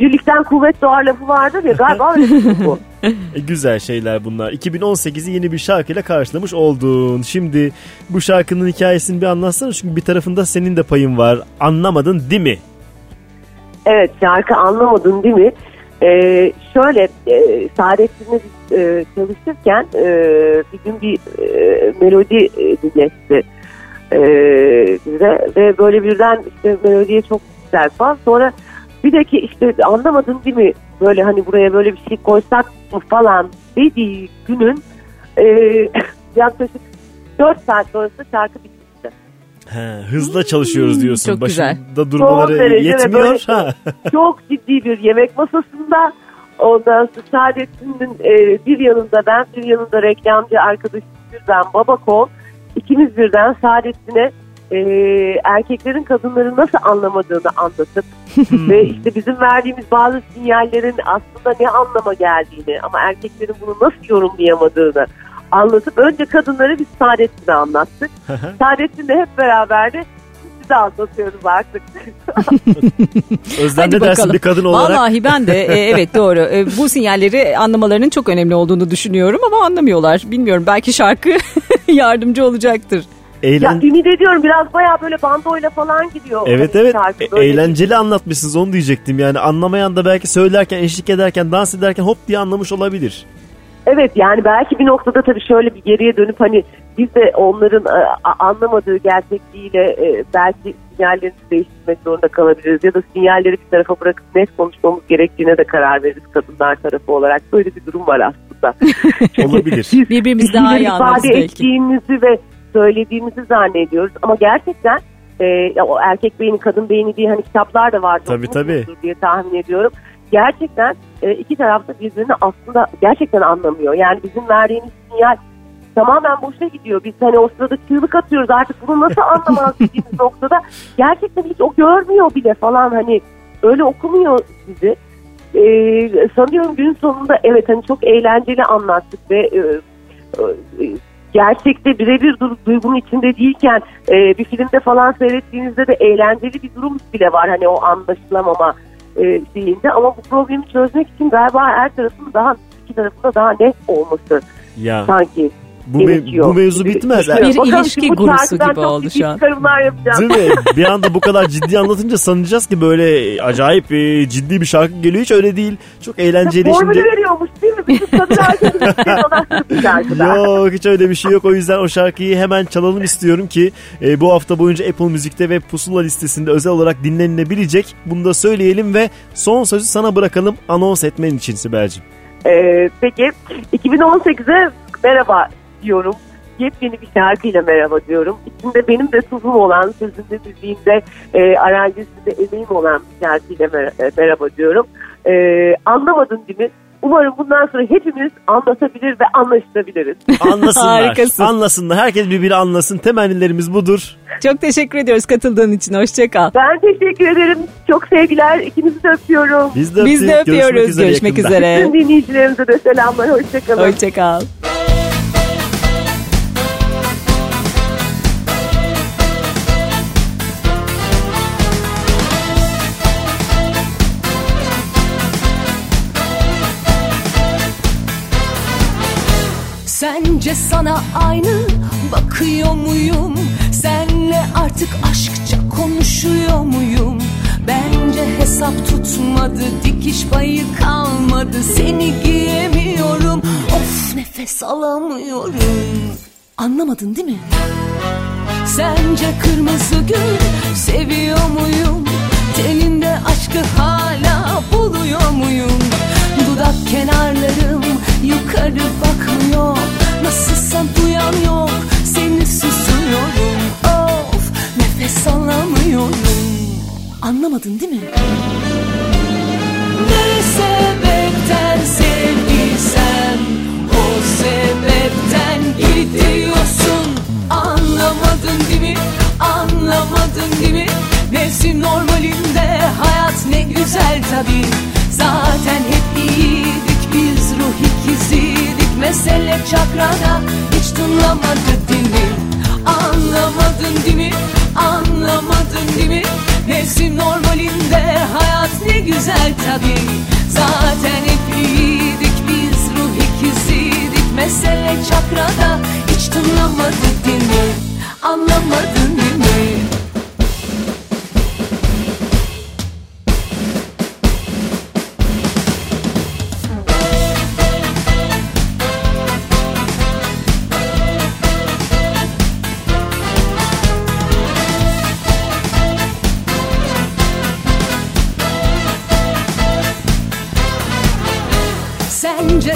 birlikten kuvvet doğar lafı vardır ya galiba öyle bir şey bu. E, güzel şeyler bunlar. 2018'i yeni bir şarkıyla karşılamış oldun. Şimdi bu şarkının hikayesini bir anlatsana çünkü bir tarafında senin de payın var. Anlamadın değil mi? Evet şarkı anlamadın değil mi? Ee, şöyle e, Saadettin'le biz e, çalışırken e, bir gün bir e, melodi e, dinletti e, bize ve böyle birden işte melodiye çok güzel falan. Sonra bir de ki işte anlamadın değil mi? Böyle hani buraya böyle bir şey koysak mı falan dediği günün e, yaklaşık 4 saat sonrasında şarkı bitti. He, hızla çalışıyoruz diyorsun. çok güzel. Başında durmaları Son derece ve yetmiyor. böyle Ha. çok ciddi bir yemek masasında ondan sonra Saadettin'in e, bir yanında ben bir yanında reklamcı arkadaşım birden Babakol ikimiz birden Saadettin'e e, erkeklerin kadınları nasıl anlamadığını anlatıp ve işte bizim verdiğimiz bazı sinyallerin aslında ne anlama geldiğini ama erkeklerin bunu nasıl yorumlayamadığını anlatıp önce kadınları biz Saadettin'e anlattık. Saadettin'le hep beraber de size anlatıyoruz artık. Özlem Hadi ne dersin bakalım. bir kadın olarak? Vallahi ben de e, evet doğru. E, bu sinyalleri anlamalarının çok önemli olduğunu düşünüyorum ama anlamıyorlar. Bilmiyorum belki şarkı yardımcı olacaktır. Eğlen... Ya ümit ediyorum biraz bayağı böyle bandoyla falan gidiyor. Evet Hani evet şarkı E- eğlenceli anlatmışsınız onu diyecektim yani anlamayan da belki söylerken eşlik ederken dans ederken hop diye anlamış olabilir. Evet yani belki bir noktada tabii şöyle bir geriye dönüp hani biz de onların e, anlamadığı gerçekliğiyle e, belki sinyallerini değiştirmek zorunda kalabiliriz. Ya da sinyalleri bir tarafa bırakıp net konuşmamız gerektiğine de karar veririz kadınlar tarafı olarak. Böyle bir durum var aslında. Olabilir. Biz Birbirimizi bir daha iyi anlarız ifade belki. ettiğimizi ve söylediğimizi zannediyoruz. Ama gerçekten e, o erkek beyni kadın beyni diye hani kitaplar da vardı. Tabii, tabii. diye tahmin ediyorum. Gerçekten e, iki tarafta birbirini aslında gerçekten anlamıyor. Yani bizim verdiğimiz sinyal tamamen boşa gidiyor. Biz hani o sırada çığlık atıyoruz artık bunu nasıl anlamaz dediğimiz noktada gerçekten hiç o görmüyor bile falan hani öyle okumuyor bizi. Ee, sanıyorum gün sonunda evet hani çok eğlenceli anlattık ve e, e, gerçekte birebir du- duygunun içinde değilken e, bir filmde falan seyrettiğinizde de eğlenceli bir durum bile var hani o anlaşılamama e, şeyinde. Ama bu problemi çözmek için galiba her tarafın daha iki tarafında daha net olması Ya. sanki bu, me- bu mevzu bitmez. Bir Bakalım ilişki gurusu gibi oldu şu an. Değil mi? Bir anda bu kadar ciddi anlatınca sanacağız ki böyle acayip e, ciddi bir şarkı geliyor. Hiç öyle değil. Çok eğlenceli Formülü şimdi. veriyormuş değil mi? Bütün kadın bu şarkıda. Yok hiç öyle bir şey yok. O yüzden o şarkıyı hemen çalalım istiyorum ki e, bu hafta boyunca Apple Müzik'te ve Pusula listesinde özel olarak dinlenilebilecek. Bunu da söyleyelim ve son sözü sana bırakalım anons etmen için Sibel'cim. Ee, peki 2018'e merhaba diyorum. Yepyeni bir şarkıyla merhaba diyorum. İçinde benim de tuzum olan, sözünde müziğinde, e, aranjesinde emeğim olan bir şarkıyla mer- e, merhaba diyorum. E, anlamadın değil mi? Umarım bundan sonra hepimiz anlatabilir ve anlaşılabiliriz. Anlasınlar. Harikasın. Anlasınlar. Herkes birbirini anlasın. Temennilerimiz budur. Çok teşekkür ediyoruz katıldığın için. Hoşçakal. Ben teşekkür ederim. Çok sevgiler. İkinizi de öpüyorum. Biz de, Biz de öptük. öpüyoruz. Görüşmek yakında. üzere. Tüm dinleyicilerimize de selamlar. Hoşçakalın. Hoşçakal. Sence sana aynı bakıyor muyum? Senle artık aşkça konuşuyor muyum? Bence hesap tutmadı dikiş payı kalmadı Seni giyemiyorum of nefes alamıyorum Anlamadın değil mi? Sence kırmızı gül seviyor muyum? Teninde aşkı hala buluyor muyum? Dudak kenarlarım yukarı bakmıyor Nasılsam duyan yok seni susuyorum nefes alamıyorum Anlamadın değil mi? Ne sebepten sevdiysen O sebepten gidiyorsun Anlamadın değil mi? Anlamadın değil mi? Mevsim normalinde hayat ne güzel tabi Zaten hep iyiydik biz ruh ikiziydik Mesele çakrada hiç tınlamadı değil? Anlamadın değil mi? Anlamadın değil mi? Mevsim normalinde hayat ne güzel tabi Zaten hep iyiydik biz ruh ikiziydik Mesele çakrada hiç tınlamadı değil mi? Anlamadın değil mi?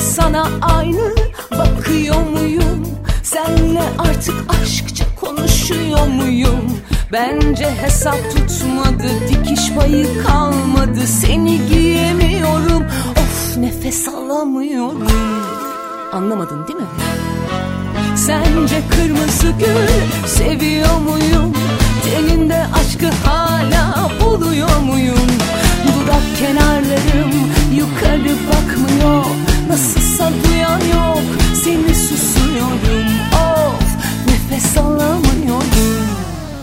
Sana aynı bakıyor muyum? Senle artık aşkça konuşuyor muyum? Bence hesap tutmadı dikiş payı kalmadı Seni giyemiyorum of nefes alamıyorum Anlamadın değil mi? Sence kırmızı gül seviyor muyum? Teninde aşkı hala buluyor muyum? Dudak kenarlarım yukarı bakmıyor Nasılsa duyan yok seni susuyorum Of nefes alamıyorum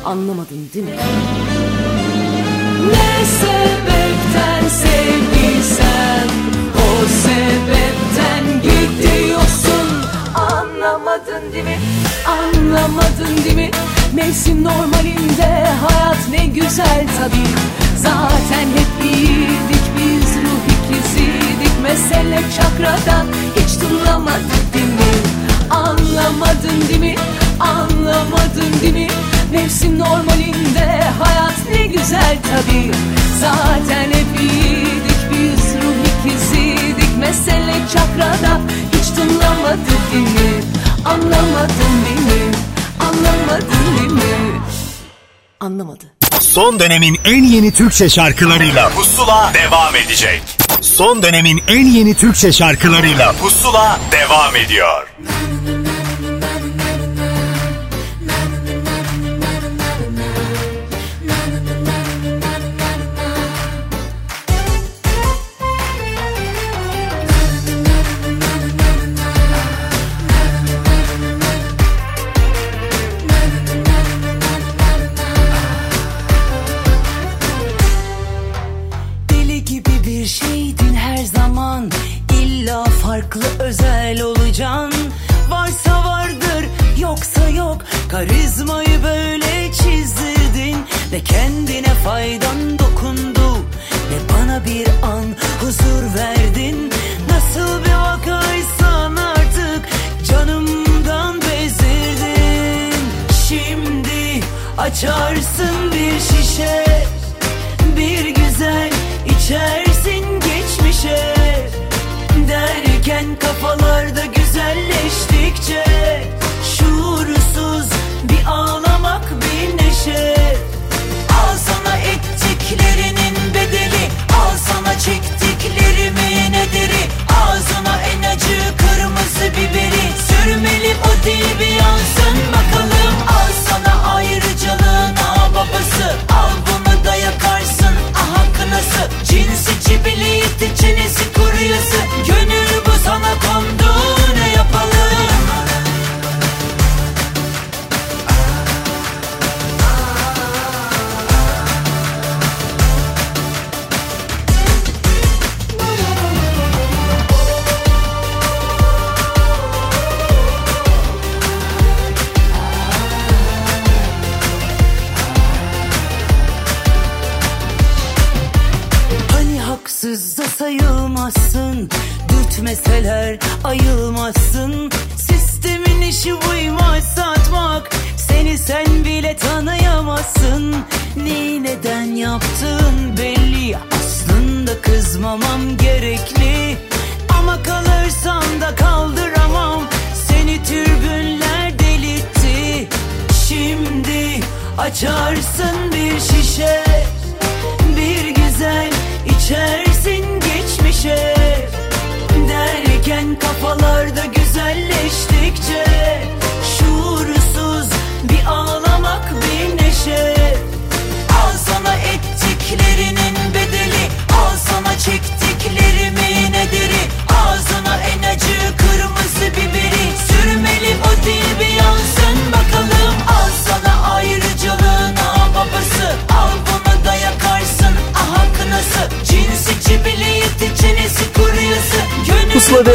Anlamadın değil mi? Ne sebepten sevdiysen O sebepten gidiyorsun Anlamadın değil mi? Anlamadın değil mi? Mevsim normalinde hayat ne güzel tabi Zaten hep ikiziydik Mesele çakradan hiç tınlamadık değil mi? Anlamadın değil mi? Anlamadın değil mi? Mevsim normalinde hayat ne güzel tabi Zaten hep iyiydik biz ruh ikiziydik Mesele çakrada hiç tınlamadık değil mi? Anlamadın değil mi? Anlamadın değil mi? Anlamadı. Son dönemin en yeni Türkçe şarkılarıyla Pusula devam edecek. Son dönemin en yeni Türkçe şarkılarıyla Pusula devam ediyor.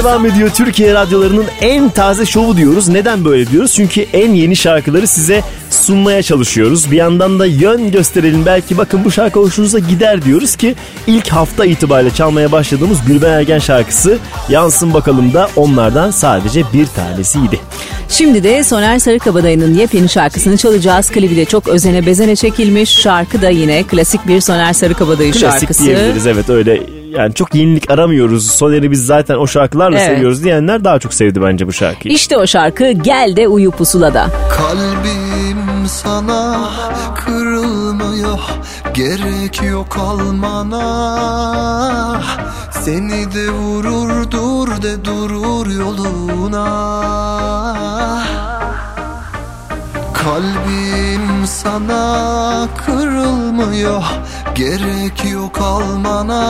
Devam ediyor. Türkiye radyolarının en taze şovu diyoruz. Neden böyle diyoruz? Çünkü en yeni şarkıları size sunmaya çalışıyoruz. Bir yandan da yön gösterelim. Belki bakın bu şarkı hoşunuza gider diyoruz ki ilk hafta itibariyle çalmaya başladığımız Gülben Ergen şarkısı Yansın Bakalım da onlardan sadece bir tanesiydi. Şimdi de Soner Sarıkabadayı'nın yepyeni şarkısını çalacağız. Klibi de çok özene bezene çekilmiş. Şarkı da yine klasik bir Soner Sarıkabadayı Klasik şarkısı. diyebiliriz evet öyle yani çok yenilik aramıyoruz. Soner'i biz zaten o şarkılarla Evet. seviyoruz diyenler daha çok sevdi bence bu şarkıyı. İşte o şarkı Gel de Uyu Pusula'da. Kalbim sana kırılmıyor Gerek yok almana Seni de vurur dur de durur yoluna Kalbim sana kırılmıyor Gerek yok almana.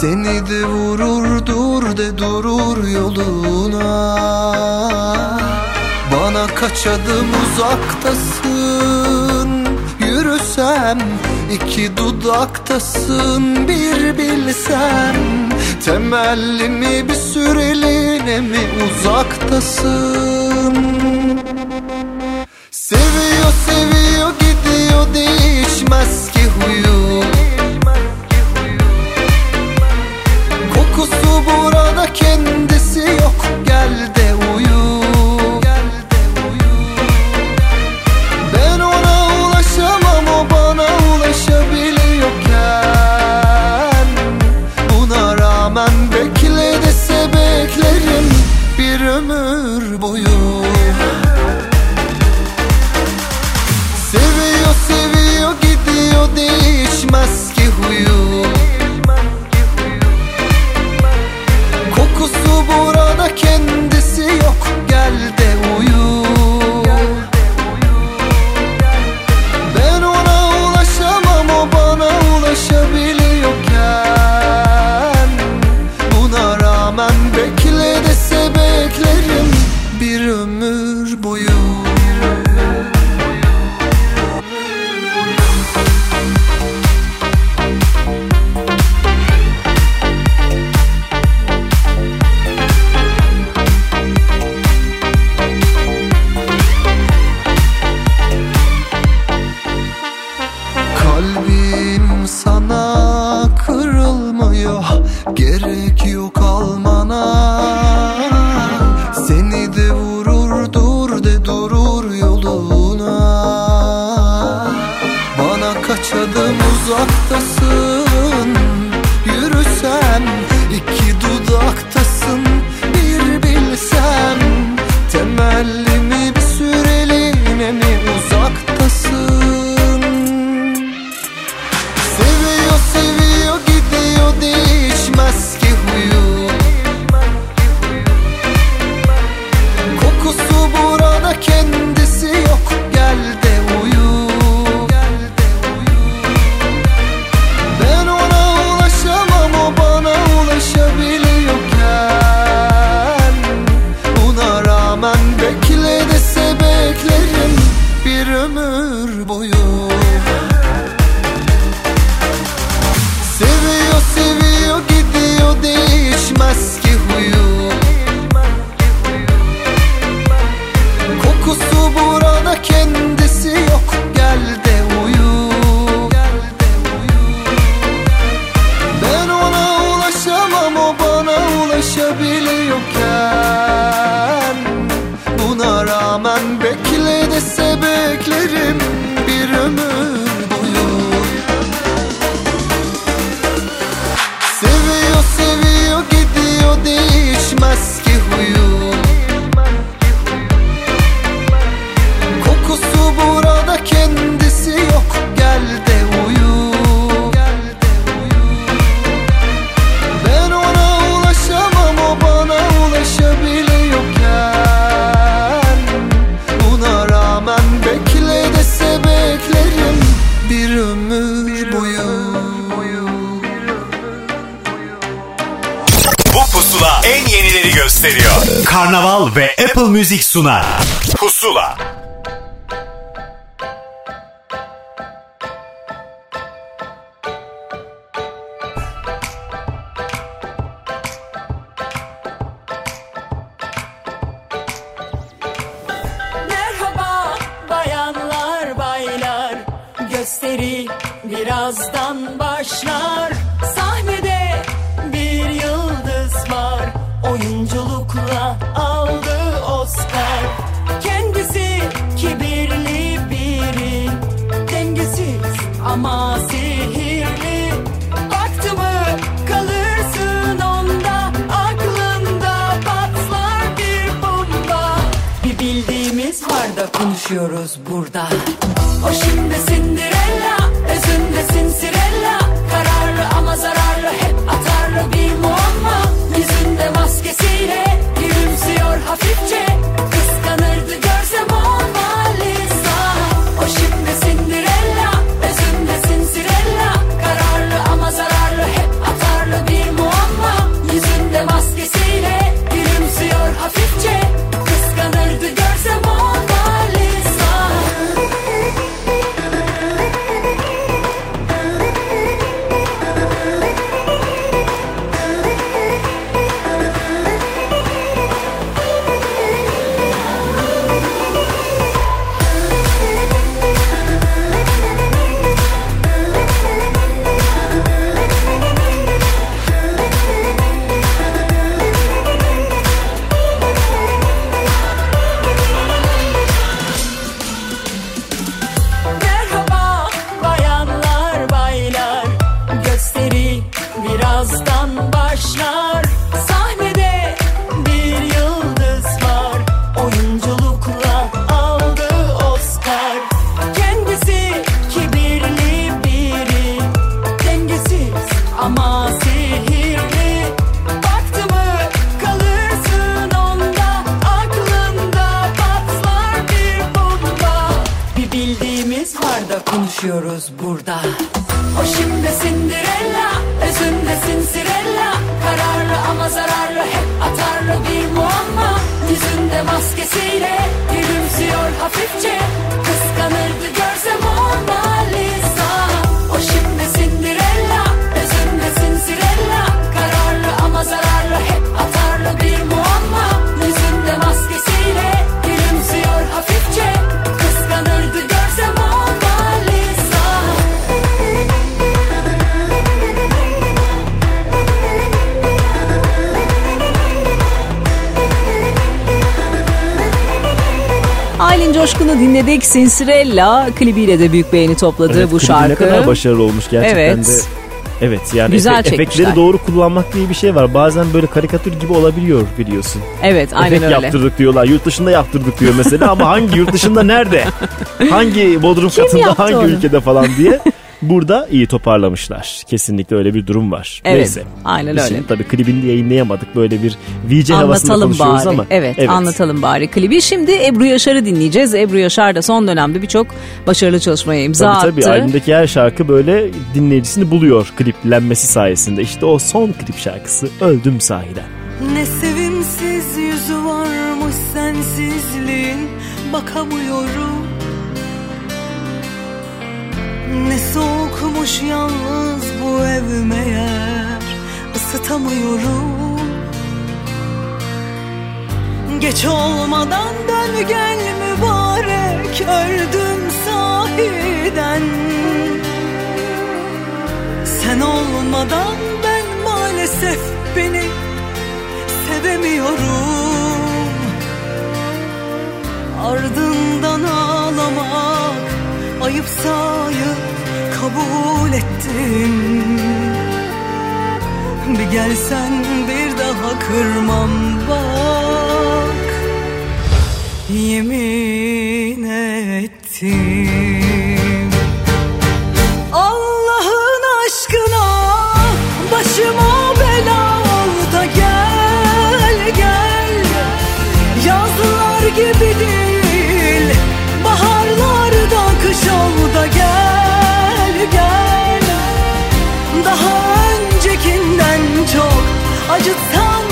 Seni de vurur dur de durur yoluna. Bana kaç adım uzaktasın Yürüsem iki dudaktasın bir bilsem Temellimi bir süreliğine mi uzaktasın? Seviyor seviyor gidiyor değişmez ki huyu. Kokusu burada kendisi yok Apple Cinderella klibiyle de büyük beğeni topladı Evet, bu şarkı. Ne kadar başarılı olmuş gerçekten Evet. de. Evet yani Güzel efe- çekmişler. efektleri doğru kullanmak diye bir şey var. Bazen böyle karikatür gibi olabiliyor biliyorsun. Evet aynen Efekt öyle. yaptırdık diyorlar. Yurt dışında yaptırdık diyor mesela ama hangi yurt dışında nerede? Hangi bodrum Kim katında hangi onu? ülkede falan diye. Burada iyi toparlamışlar. Kesinlikle öyle bir durum var. Evet, Neyse. aynen Biz öyle. Şimdi tabii klibini yayınlayamadık. Böyle bir VJ havasında Anlatalım konuşuyoruz bari. ama. Evet, anlatalım bari klibi. Şimdi Ebru Yaşar'ı dinleyeceğiz. Ebru Yaşar da son dönemde birçok başarılı çalışmaya imza Tabii tabii attı. albümdeki her şarkı böyle dinleyicisini buluyor kliplenmesi sayesinde. İşte o son klip şarkısı Öldüm Sahiden. Ne sevimsiz yüzü varmış sensizliğin Bakamıyorum Ne soğukmuş yalnız bu ev meğer Isıtamıyorum. Geç olmadan dön gel mübarek Öldüm sahiden. Sen olmadan ben maalesef beni sevemiyorum. Ardından Ayıpsa ayıp kabul ettim Bir gelsen bir daha kırmam bak. Yemin ettim. Allah'ın aşkına başıma 苍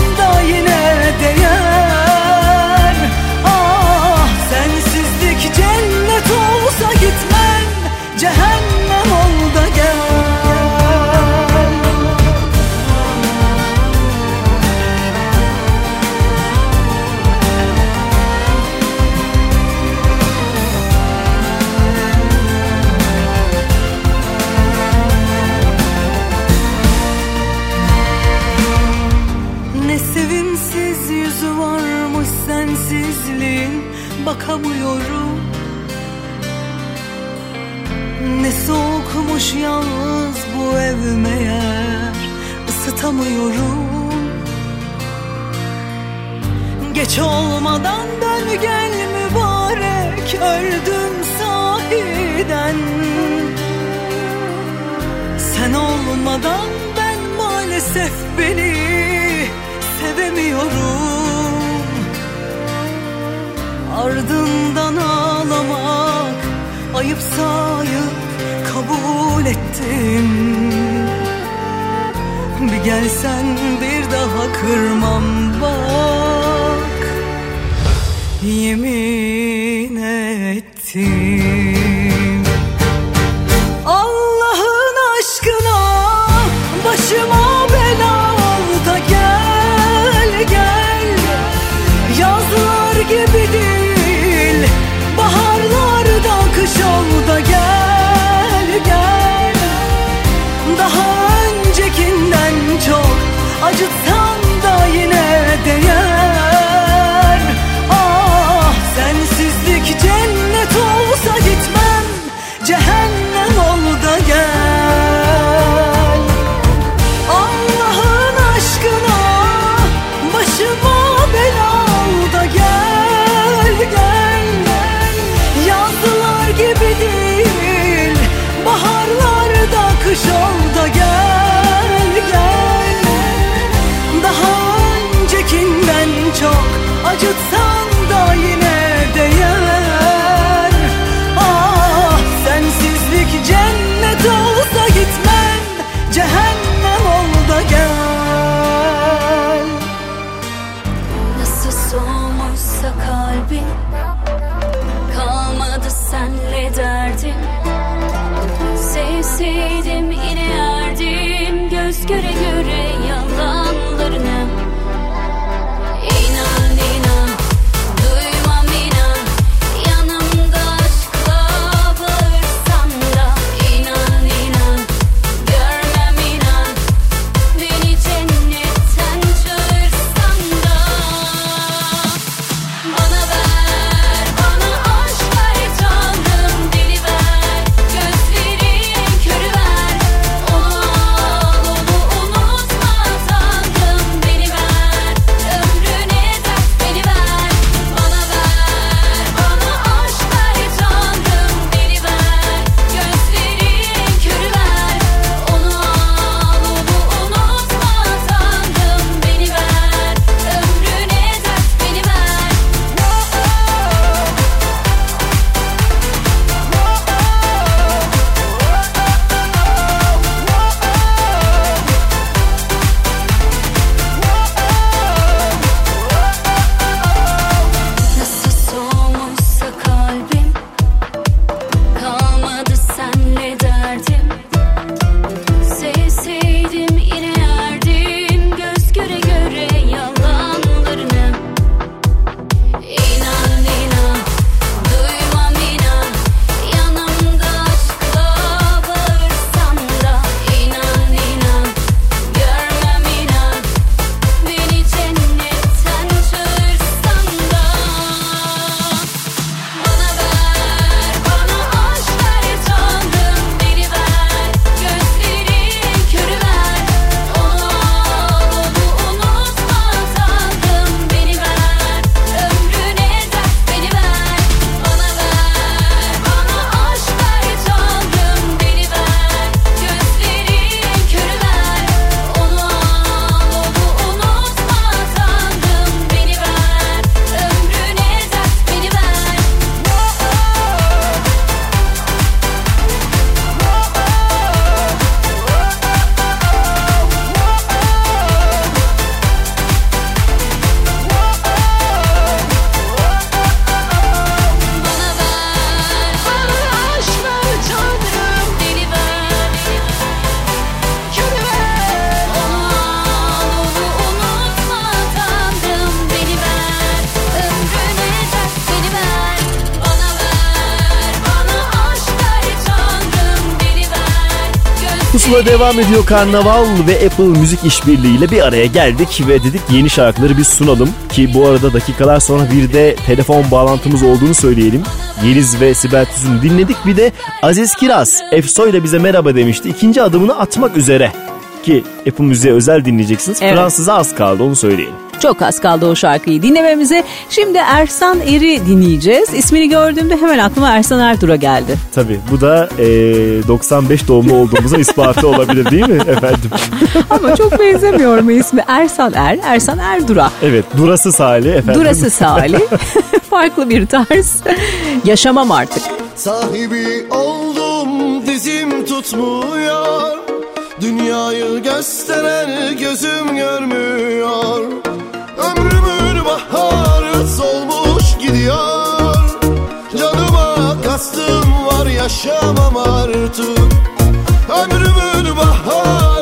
Pusula devam ediyor Karnaval ve Apple Müzik işbirliğiyle bir araya geldik ve dedik yeni şarkıları bir sunalım. Ki bu arada dakikalar sonra bir de telefon bağlantımız olduğunu söyleyelim. Yeliz ve Sibel Tüzün dinledik. Bir de Aziz Kiraz Efso ile bize merhaba demişti. İkinci adımını atmak üzere. Ki Apple Müziğe özel dinleyeceksiniz. Evet. Fransız'a az kaldı onu söyleyelim. Çok az kaldı o şarkıyı dinlememize. Şimdi Ersan Er'i dinleyeceğiz. İsmini gördüğümde hemen aklıma Ersan Erdur'a geldi. Tabii bu da eee, 95 doğumlu olduğumuzun ispatı olabilir değil mi efendim? Ama çok benzemiyor mu ismi? Ersan Er, Ersan Erdur'a. Evet durası Salih efendim. Durası Salih. Farklı bir tarz. Yaşamam artık. Sahibi oldum dizim tutmuyor Dünyayı gösteren gözüm görmüyor kastım var yaşamam artık. Ömrümün baharı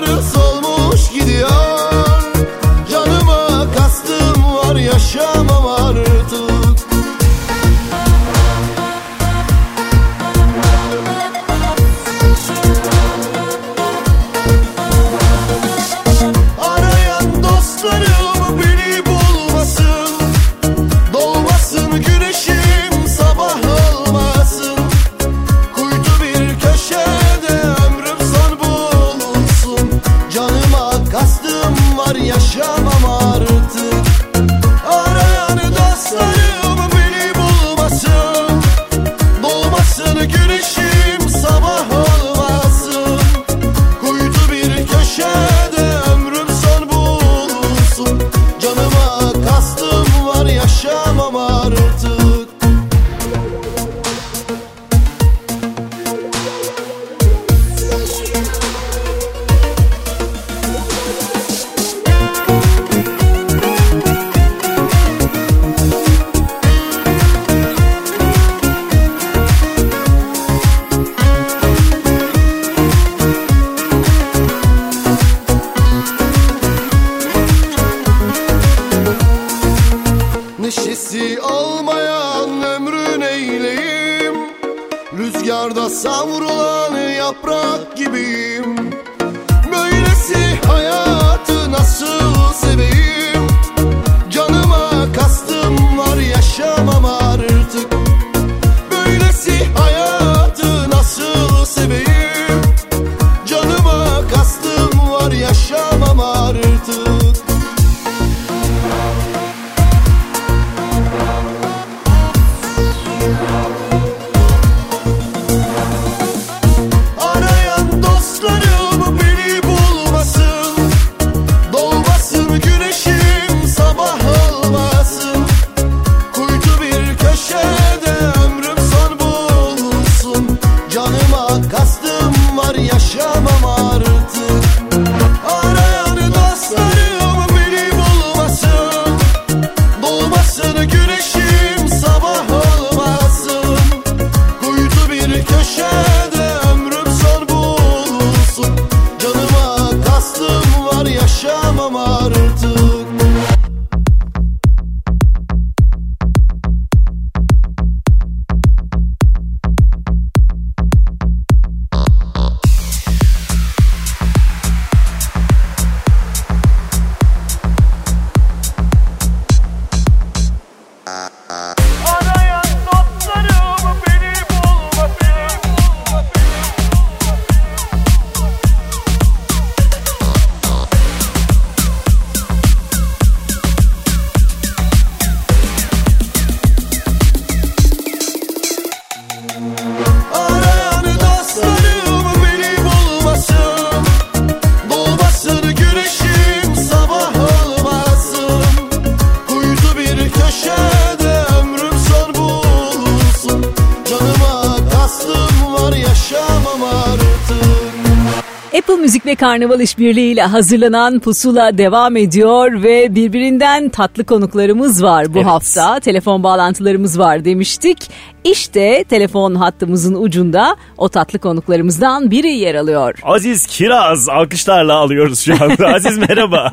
Karnaval İşbirliği ile hazırlanan Pusula devam ediyor ve birbirinden tatlı konuklarımız var bu Evet. hafta. Telefon bağlantılarımız var demiştik. İşte telefon hattımızın ucunda o tatlı konuklarımızdan biri yer alıyor. Aziz Kiraz alkışlarla alıyoruz şu anda. Aziz merhaba.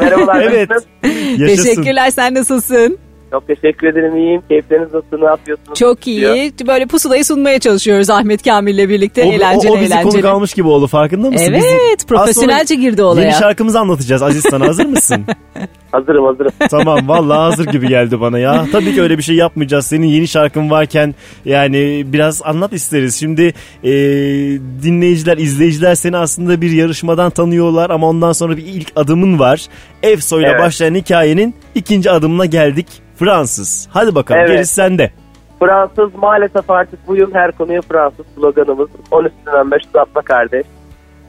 Merhabalar. evet. Yaşasın. Teşekkürler sen nasılsın? Çok teşekkür ederim iyiyim. Keyifleriniz nasıl? Ne yapıyorsunuz? Çok iyi. Böyle pusulayı sunmaya çalışıyoruz Ahmet Kamil'le birlikte. O, eğlenceli o, o bizi eğlenceli. konuk almış gibi oldu farkında mısın? Evet, Bizim- profesyonelce girdi olaya. Yeni şarkımızı anlatacağız Aziz sana hazır mısın? Hazırım hazırım. tamam vallahi hazır gibi geldi bana ya. Tabii ki öyle bir şey yapmayacağız. Senin yeni şarkın varken yani biraz anlat isteriz. Şimdi e, dinleyiciler, izleyiciler seni aslında bir yarışmadan tanıyorlar ama ondan sonra bir ilk adımın var. Efso ile Evet. başlayan hikayenin ikinci adımına geldik. Fransız. Hadi bakalım Evet. gerisi sende. Fransız maalesef artık buyum her konuya Fransız sloganımız. 10 üstünden 5 uzatma kardeş.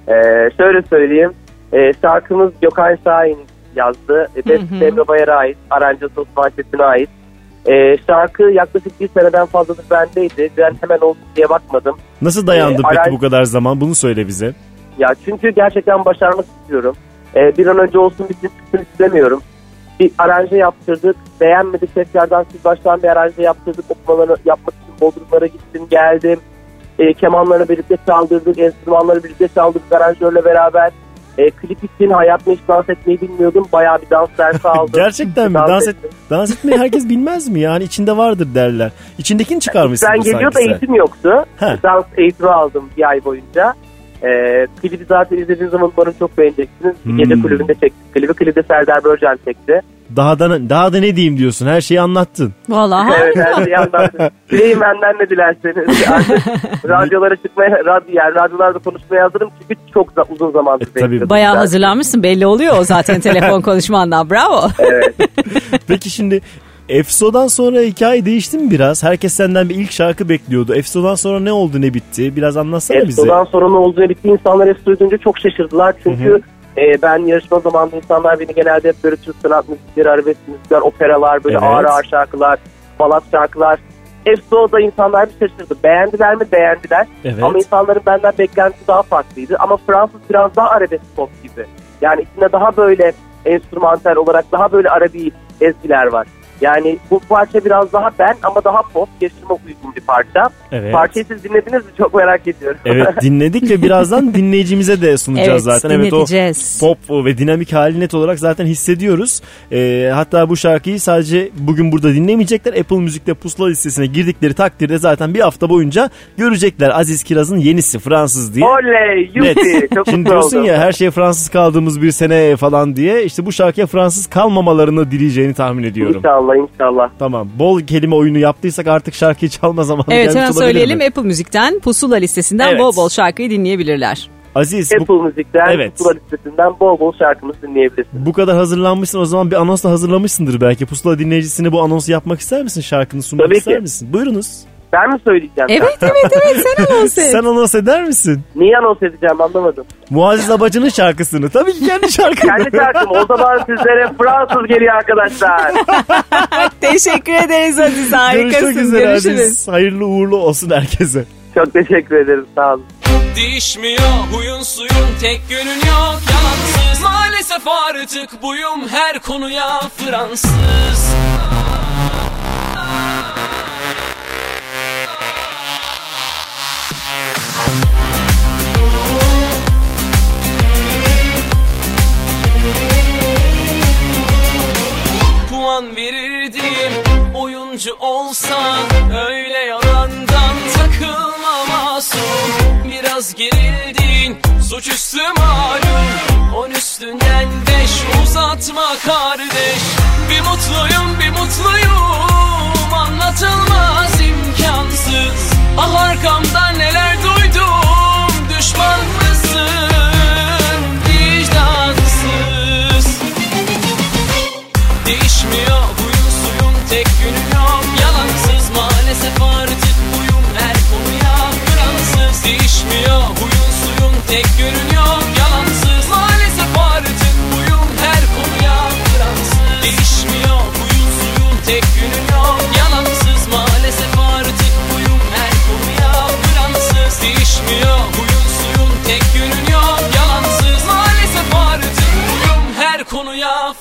Ee, şöyle söyleyeyim. Ee, şarkımız Gökhan Şahin yazdı. E, Beste Emre Bayar'a ait. Arancası Osman Çetin'e ait. Ee, şarkı yaklaşık bir seneden fazladır bendeydi. Ben hemen oldu diye bakmadım. Nasıl dayandın Ee, peki aran- bu kadar zaman? Bunu söyle bize. Ya çünkü gerçekten başarmak istiyorum. Ee, bir an önce olsun bitsin istemiyorum. Bir aranje yaptırdık. Beğenmedik tekrardan siz baştan bir aranje yaptırdık. Okumalarını yapmak için Bodrumlara gittim geldim. Ee, kemanlarını birlikte çaldırdık. Enstrümanları birlikte çaldırdık aranjörle beraber. Ee, klip için hayatımda hiç dans etmeyi bilmiyordum. Bayağı bir dans dersi aldım. Gerçekten mi? Dans, et, ettim. dans etmeyi herkes bilmez mi? Yani içinde vardır derler. İçindekini çıkarmışsın Ben geliyor da sen. eğitim yoktu. He. Dans eğitimi aldım bir ay boyunca. Ee, klibi zaten izlediğiniz zaman umarım çok beğeneceksiniz. Hmm. Gece kulübünde çektik klibi. Klibde Serdar Börcan çekti. Daha da, daha da ne diyeyim diyorsun? Her şeyi anlattın. Evet harika. her şeyi anlattım. Dileyin benden ne dilerseniz. Artık radyolara çıkmaya, radyo, yani radyolarda konuşmaya hazırım. Çünkü çok za- uzun zamandır E, tabii. Bayağı Ben- hazırlanmışsın belli oluyor o zaten telefon konuşmandan. Bravo. Evet. Peki şimdi Efso'dan sonra hikaye değişti mi biraz? Herkes senden bir ilk şarkı bekliyordu. Efso'dan sonra ne oldu ne bitti? Biraz anlatsana bize. Efso'dan sonra ne olduğunu bitti. İnsanlar Efso'yu duyunca çok şaşırdılar. Çünkü e, ben yarışma zamanında insanlar beni genelde hep böyle Türk sanat müzikleri, arabesk müzikler, operalar, böyle Evet. ağır ağır şarkılar, balat şarkılar. Efso'da insanlar bir şaşırdı. Beğendiler mi? Beğendiler. Evet. Ama insanların benden beklentisi daha farklıydı. Ama Fransız biraz daha arabesk pop gibi. Yani içinde daha böyle enstrümantal olarak daha böyle arabi ezgiler var. Yani bu parça biraz daha ben ama daha pop, yaşıma uygun bir parça. Evet. Parçayı siz dinlediniz mi? Çok merak ediyorum. Evet dinledik ve birazdan dinleyicimize de sunacağız Evet, zaten. Evet o pop ve dinamik hali net olarak zaten hissediyoruz. Ee, hatta bu şarkıyı sadece bugün burada dinlemeyecekler. Apple Müzik'te pusula listesine girdikleri takdirde zaten bir hafta boyunca görecekler. Aziz Kiraz'ın yenisi Fransız diye. Oley, yupi. Çok Şimdi diyorsun oldum. ya her şeye Fransız kaldığımız bir sene falan diye işte bu şarkıya Fransız kalmamalarını dileyeceğini tahmin ediyorum. İnşallah inşallah. Tamam. Bol kelime oyunu yaptıysak artık şarkıyı çalma zamanı Evet gelmiş hemen söyleyelim mi? Apple Müzik'ten Pusula listesinden Evet. bol bol şarkıyı dinleyebilirler. Aziz bu, Apple Müzik'ten, Evet. Pusula listesinden bol bol şarkımızı dinleyebilirsiniz. bu kadar hazırlanmışsın o zaman bir anons da hazırlamışsındır belki. Pusula dinleyicisine bu anonsu yapmak ister misin? Şarkını sunmak Tabii ister ki. misin? Buyurunuz. Ben mi söyleyeceğim? Evet evet evet sen anons et. Sen anons eder misin? Niye anons edeceğim anlamadım. Muazzez Abacı'nın şarkısını. Tabii ki kendi şarkını. Kendi şarkım. O zaman sizlere Fransız geliyor arkadaşlar. Teşekkür ederiz Aziz harikasın. Görüşmek üzere Görüşürüz. Aziz. Hayırlı uğurlu olsun herkese. Çok teşekkür ederim. Sağ olun. Değişmiyor huyun suyun tek yönün yok yalansız Maalesef artık buyum her konuya Fransız oyuncu olsa Öyle yalandan takılma masum. Biraz gerildin suçüstü malum On üstünden beş uzatma kardeş. Bir mutluyum bir mutluyum. Anlatılmaz imkansız. Ah arkamdan neler duydum. Düşman mısın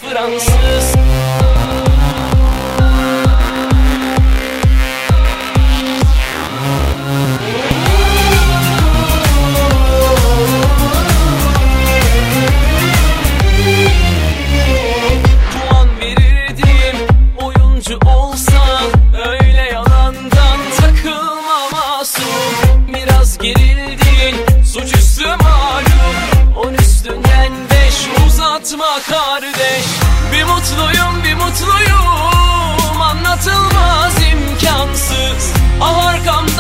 konuya mutluyum bir mutluyum. Anlatılmaz imkansız. Ah arkamdan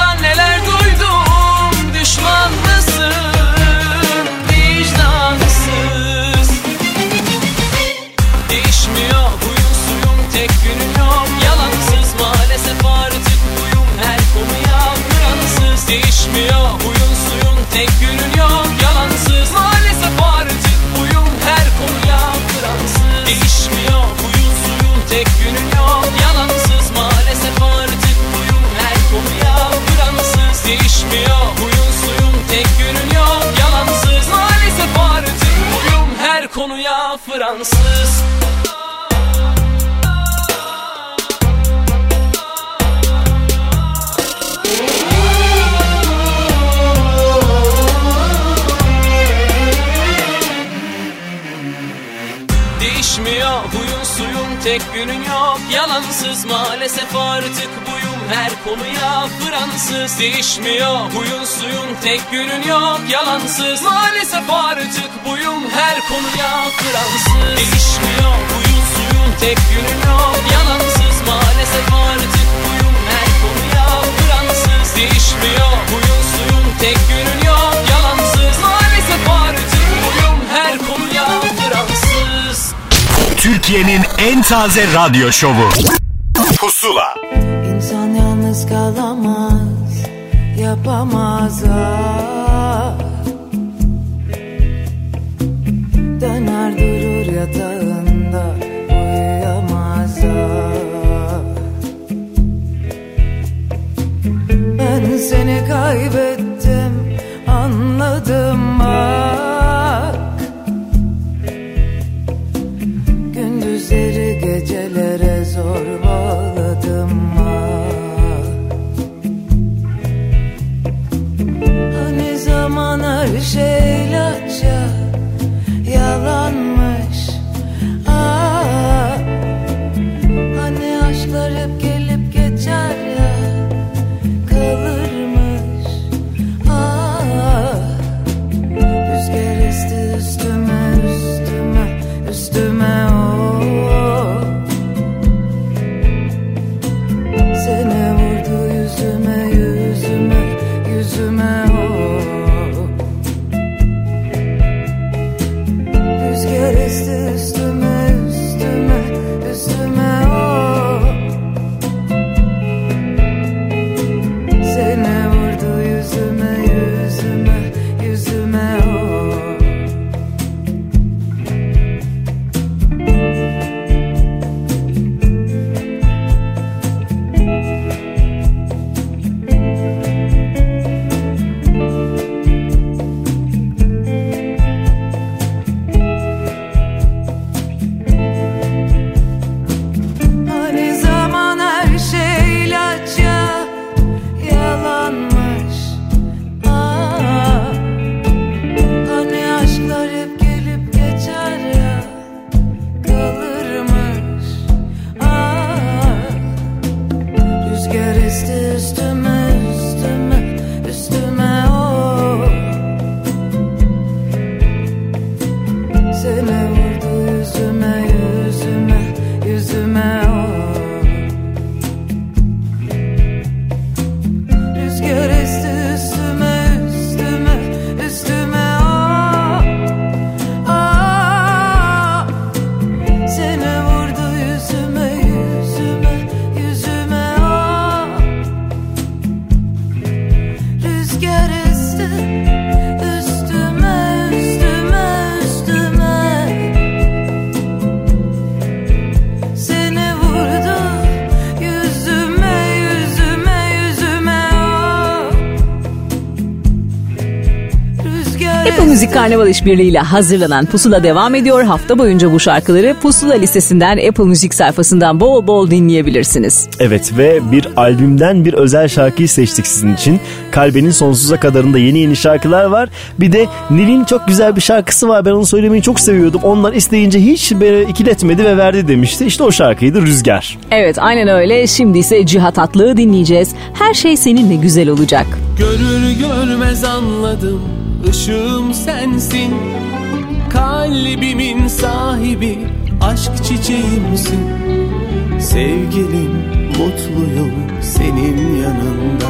Fransız Değişmiyor huyun suyun tek günün yok. Yalansız maalesef artık buyum her konuya Fransız Değişmiyor. Huyun suyun tek günün yok Yalansız. Maalesef artık buyum her konuya Fransız Değişmiyor huyun suyun tek günün yok Yalansız. Maalesef artık buyum her konuya Fransız Değişmiyor huyun suyun tek günün yok Yalansız. Maalesef artık buyum her konuya Fransız Türkiye'nin en taze radyo şovu. Pusula. Yapamaz ah. Döner Karnaval işbirliğiyle hazırlanan Pusula devam ediyor. Hafta boyunca bu şarkıları Pusula listesinden Apple Müzik sayfasından bol bol dinleyebilirsiniz. Evet ve bir albümden bir özel şarkıyı seçtik sizin için. Kalbenin sonsuza kadarında yeni yeni şarkılar var. Bir de Nil'in çok güzel bir şarkısı var. Ben onu söylemeyi çok seviyordum. Onlar isteyince hiç böyle ikiletmedi ve verdi demişti. İşte o şarkıydı Rüzgar. Evet aynen öyle. Şimdi ise Cihat Atlı'yı dinleyeceğiz. Her şey seninle güzel olacak. Görür görmez anladım ışığım sensin Kalbimin sahibi aşk çiçeğimsin. Sevgilim mutluyum senin yanında.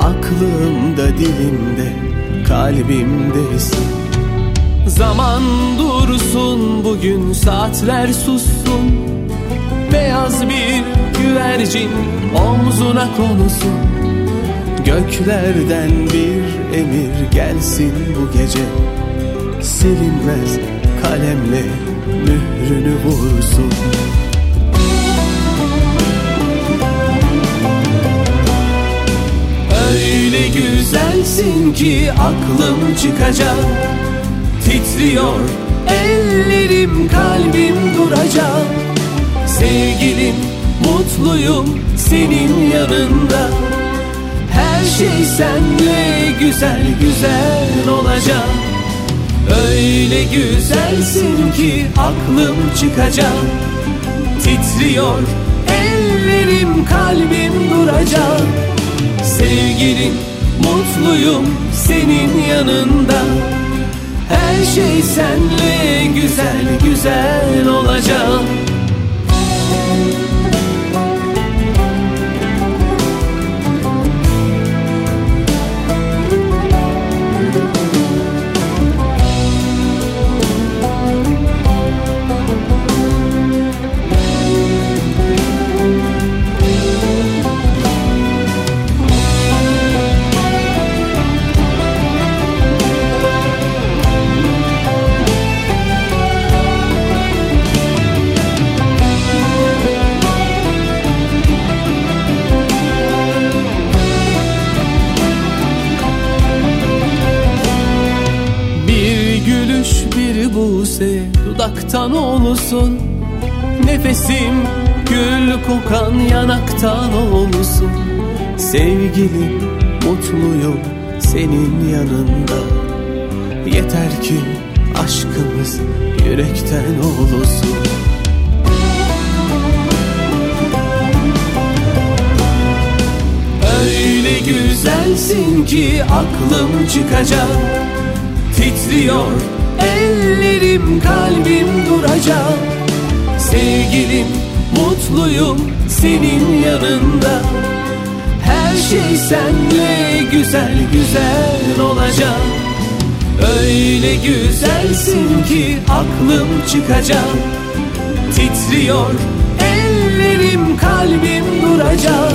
Aklımda dilimde kalbimdesin. Zaman dursun bugün saatler sussun. Beyaz bir güvercin omzuna konusun Göklerden bir emir gelsin bu gece. Silinmez kalemle mührünü vursun. Öyle güzelsin ki aklım çıkacak. Titriyor ellerim kalbim duracak. Sevgilim mutluyum senin yanında Her şey senle güzel güzel olacak. Öyle güzelsin ki aklım çıkacak. Titriyor ellerim kalbim duracak. Sevgilim mutluyum senin yanında. Her şey senle güzel güzel olacak dudaktan olsun Nefesim gül kokan yanaktan olsun Sevgilim mutluyum senin yanında. Yeter ki aşkımız yürekten olsun Öyle güzelsin ki aklım çıkacak. Titriyor ellerim kalbim duracak. Sevgilim mutluyum senin yanında. Her şey senle güzel güzel olacak. Öyle güzelsin ki aklım çıkacak. Titriyor ellerim kalbim duracak.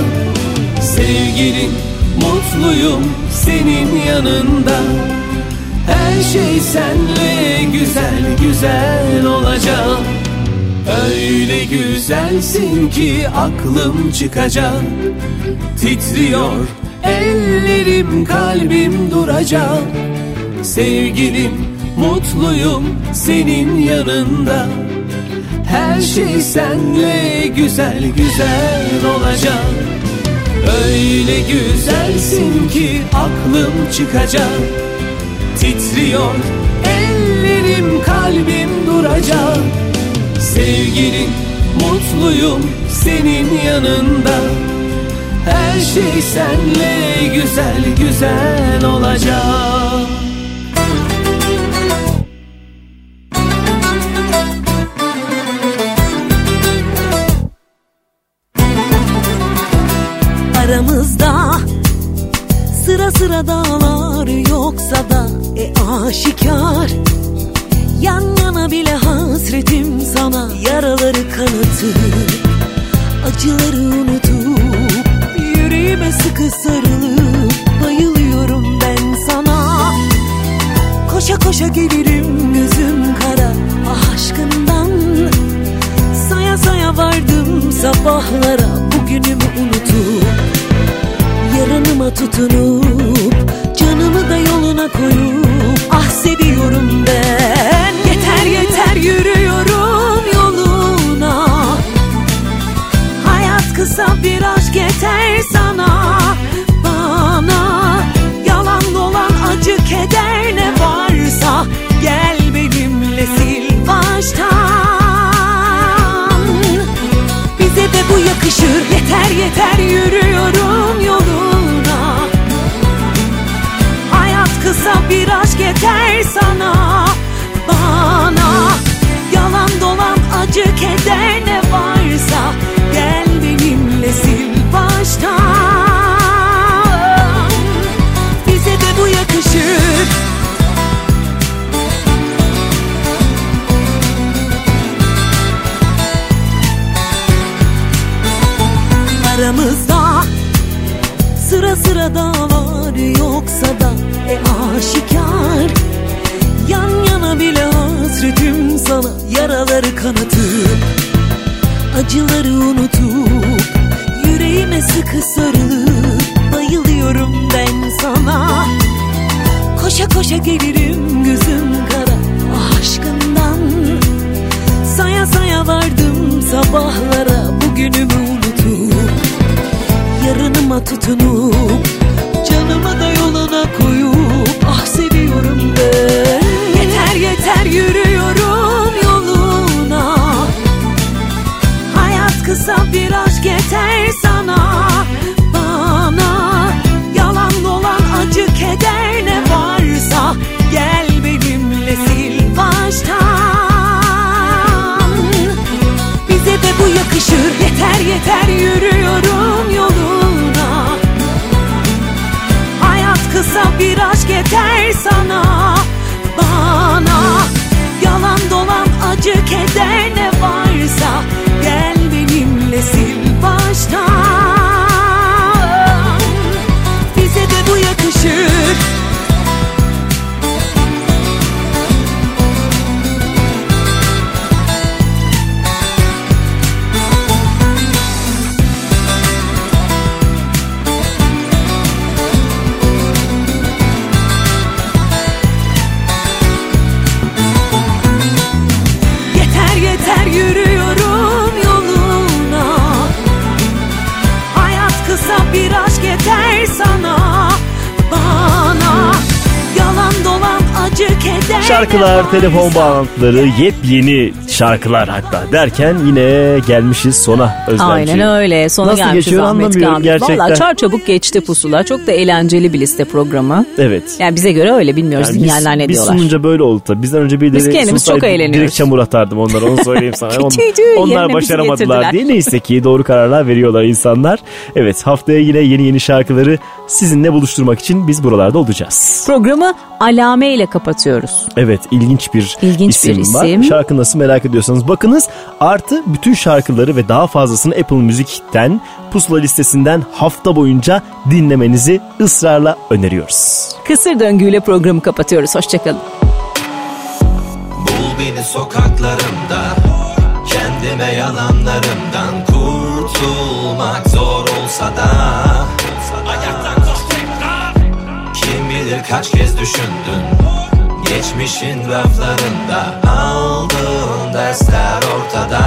Sevgilim mutluyum senin yanında Her şey senle güzel güzel olacak. Öyle güzelsin ki aklım çıkacak. Titriyor ellerim kalbim duracak. Sevgilim mutluyum senin yanında. Her şey senle güzel güzel olacak. Öyle güzelsin ki aklım çıkacak Titriyor ellerim kalbim duracak. Sevgilim mutluyum senin yanında. Her şey senle güzel güzel olacak. Aramızda Sıra sıra dağlar yoksa da aşikar. Yan yana bile hasretim sana. Yaraları kanatır Acıları unutup Yüreğime sıkı sarılıp Bayılıyorum ben sana. Koşa koşa gelirim gözüm kara ah aşkından. Saya saya vardım sabahlara Bugünümü unutup Yarınıma tutunup Canımı da yoluna koyup Ah seviyorum ben. Yeter yeter yürüyorum yoluna. Hayat kısa bir aşk yeter sana. Bana Yalan dolan acı keder ne varsa. Gel benimle sil baştan. Bize de bu yakışır. Yeter yeter yürüyorum yoluna bir aşk yeter sana. Bana yalan dolan acı keder ne varsa Gel benimle sil baştan. Bize de bu yakışır. Aramızda sıra sıra dava bile hasretim sana. Yaraları kanatıp Acıları unutup yüreğime sıkı sarılıp Bayılıyorum ben sana. Koşa koşa gelirim gözüm kara aşkından. Saya saya vardım sabahlara bugünümü unutup Yarınıma tutunup canımı da yoluna koyup Ah seviyorum ben yürüyorum yoluna. Hayat kısa bir aşk yeter sana. Bana yalan dolan acı keder ne varsa Gel benimle sil baştan. Bize de bu yakışır yeter yeter yürüyorum yoluna. Hayat kısa bir aşk yeter sana. Bana keder Şarkılar, telefon bağlantıları, yepyeni şarkılar hatta derken yine gelmişiz sona Özlemciğim. Aynen öyle. Sona Nasıl gelmişiz geçiyor Ahmet anlamıyorum Kamil. gerçekten. Valla çar çabuk geçti pusula. Çok da eğlenceli bir liste programı. Evet. Yani bize göre öyle bilmiyoruz Yani dinleyenler ne biz diyorlar. sununca böyle oldu tabii. Bizden önce birileri Biz kendimiz çok eğleniyoruz. Direkt çamur atardım onlara onu söyleyeyim sana. On- onlar başaramadılar diye neyse ki doğru kararlar veriyorlar insanlar. Evet haftaya yine yeni yeni şarkıları sizinle buluşturmak için biz buralarda olacağız. Programı alame ile kapatıyoruz. Evet ilginç bir İlginç isim, bir var. isim. Şarkı nasıl merak ediyorsanız bakınız. Artı bütün şarkıları ve daha fazlasını Apple Müzik'ten Pusula listesinden hafta boyunca dinlemenizi ısrarla öneriyoruz. Kısır döngüyle programı kapatıyoruz. Hoşçakalın. Bul beni sokaklarımda Kendime yalanlarımdan kurtulmak zor olsa da Ayaktan kalk tekrar Kim bilir kaç kez düşündün Geçmişin raflarında aldığın dersler ortada.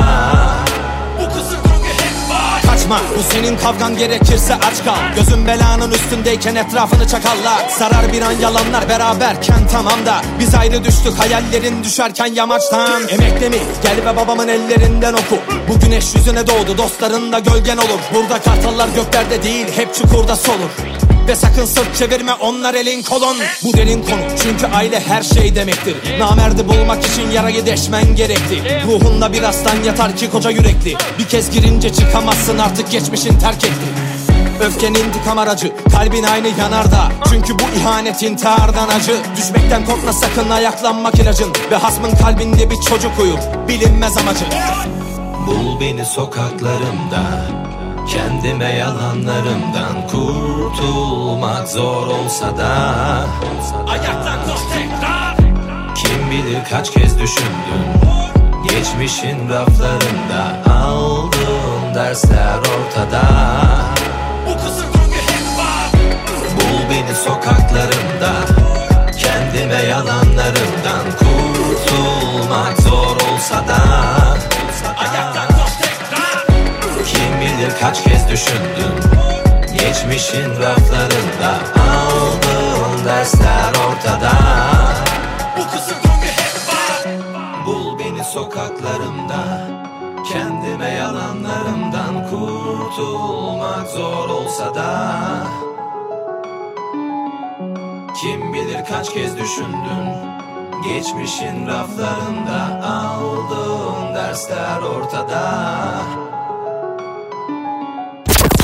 Kaçma bu senin kavgan gerekirse aç kal. Gözün belanın üstündeyken etrafını çakallar. Sarar bir an yalanlar beraberken tamam da. Biz ayrı düştük hayallerin düşerken yamaçtan. Emekle mi? Gel ve babamın ellerinden oku. Bu güneş yüzüne doğdu dostların da gölgen olur. Burada kartallar göklerde değil hep çukurda solur ve sakın sırt çevirme onlar elin kolun Bu derin konu çünkü aile her şey demektir. Namerdi bulmak için yarayı deşmen gerekti. Ruhunda bir aslan yatar ki koca yürekli. Bir kez girince çıkamazsın artık geçmişin terk etti. Öfken intikam aracı Kalbin aynı yanarda. Çünkü bu ihanet intihardan acı. Düşmekten korkma sakın ayaklanmak ilacın. Ve hasmın kalbinde bir çocuk uyur Bilinmez amacı Bul beni sokaklarımda Kendime yalanlarımdan kurtulmak zor olsa da Ayaktan kalk tekrar. Kim bilir kaç kez düşündün Geçmişin raflarında aldığın dersler ortada. Bu kısır döngü hep var Bul beni sokaklarımda. Kendime yalanlarımdan kurtulmak zor olsa da düşündün Geçmişin raflarında aldığın dersler ortada. Bul beni sokaklarımda. Kendime yalanlarımdan kurtulmak zor olsa da. Kim bilir kaç kez düşündün Geçmişin raflarında aldığın dersler ortada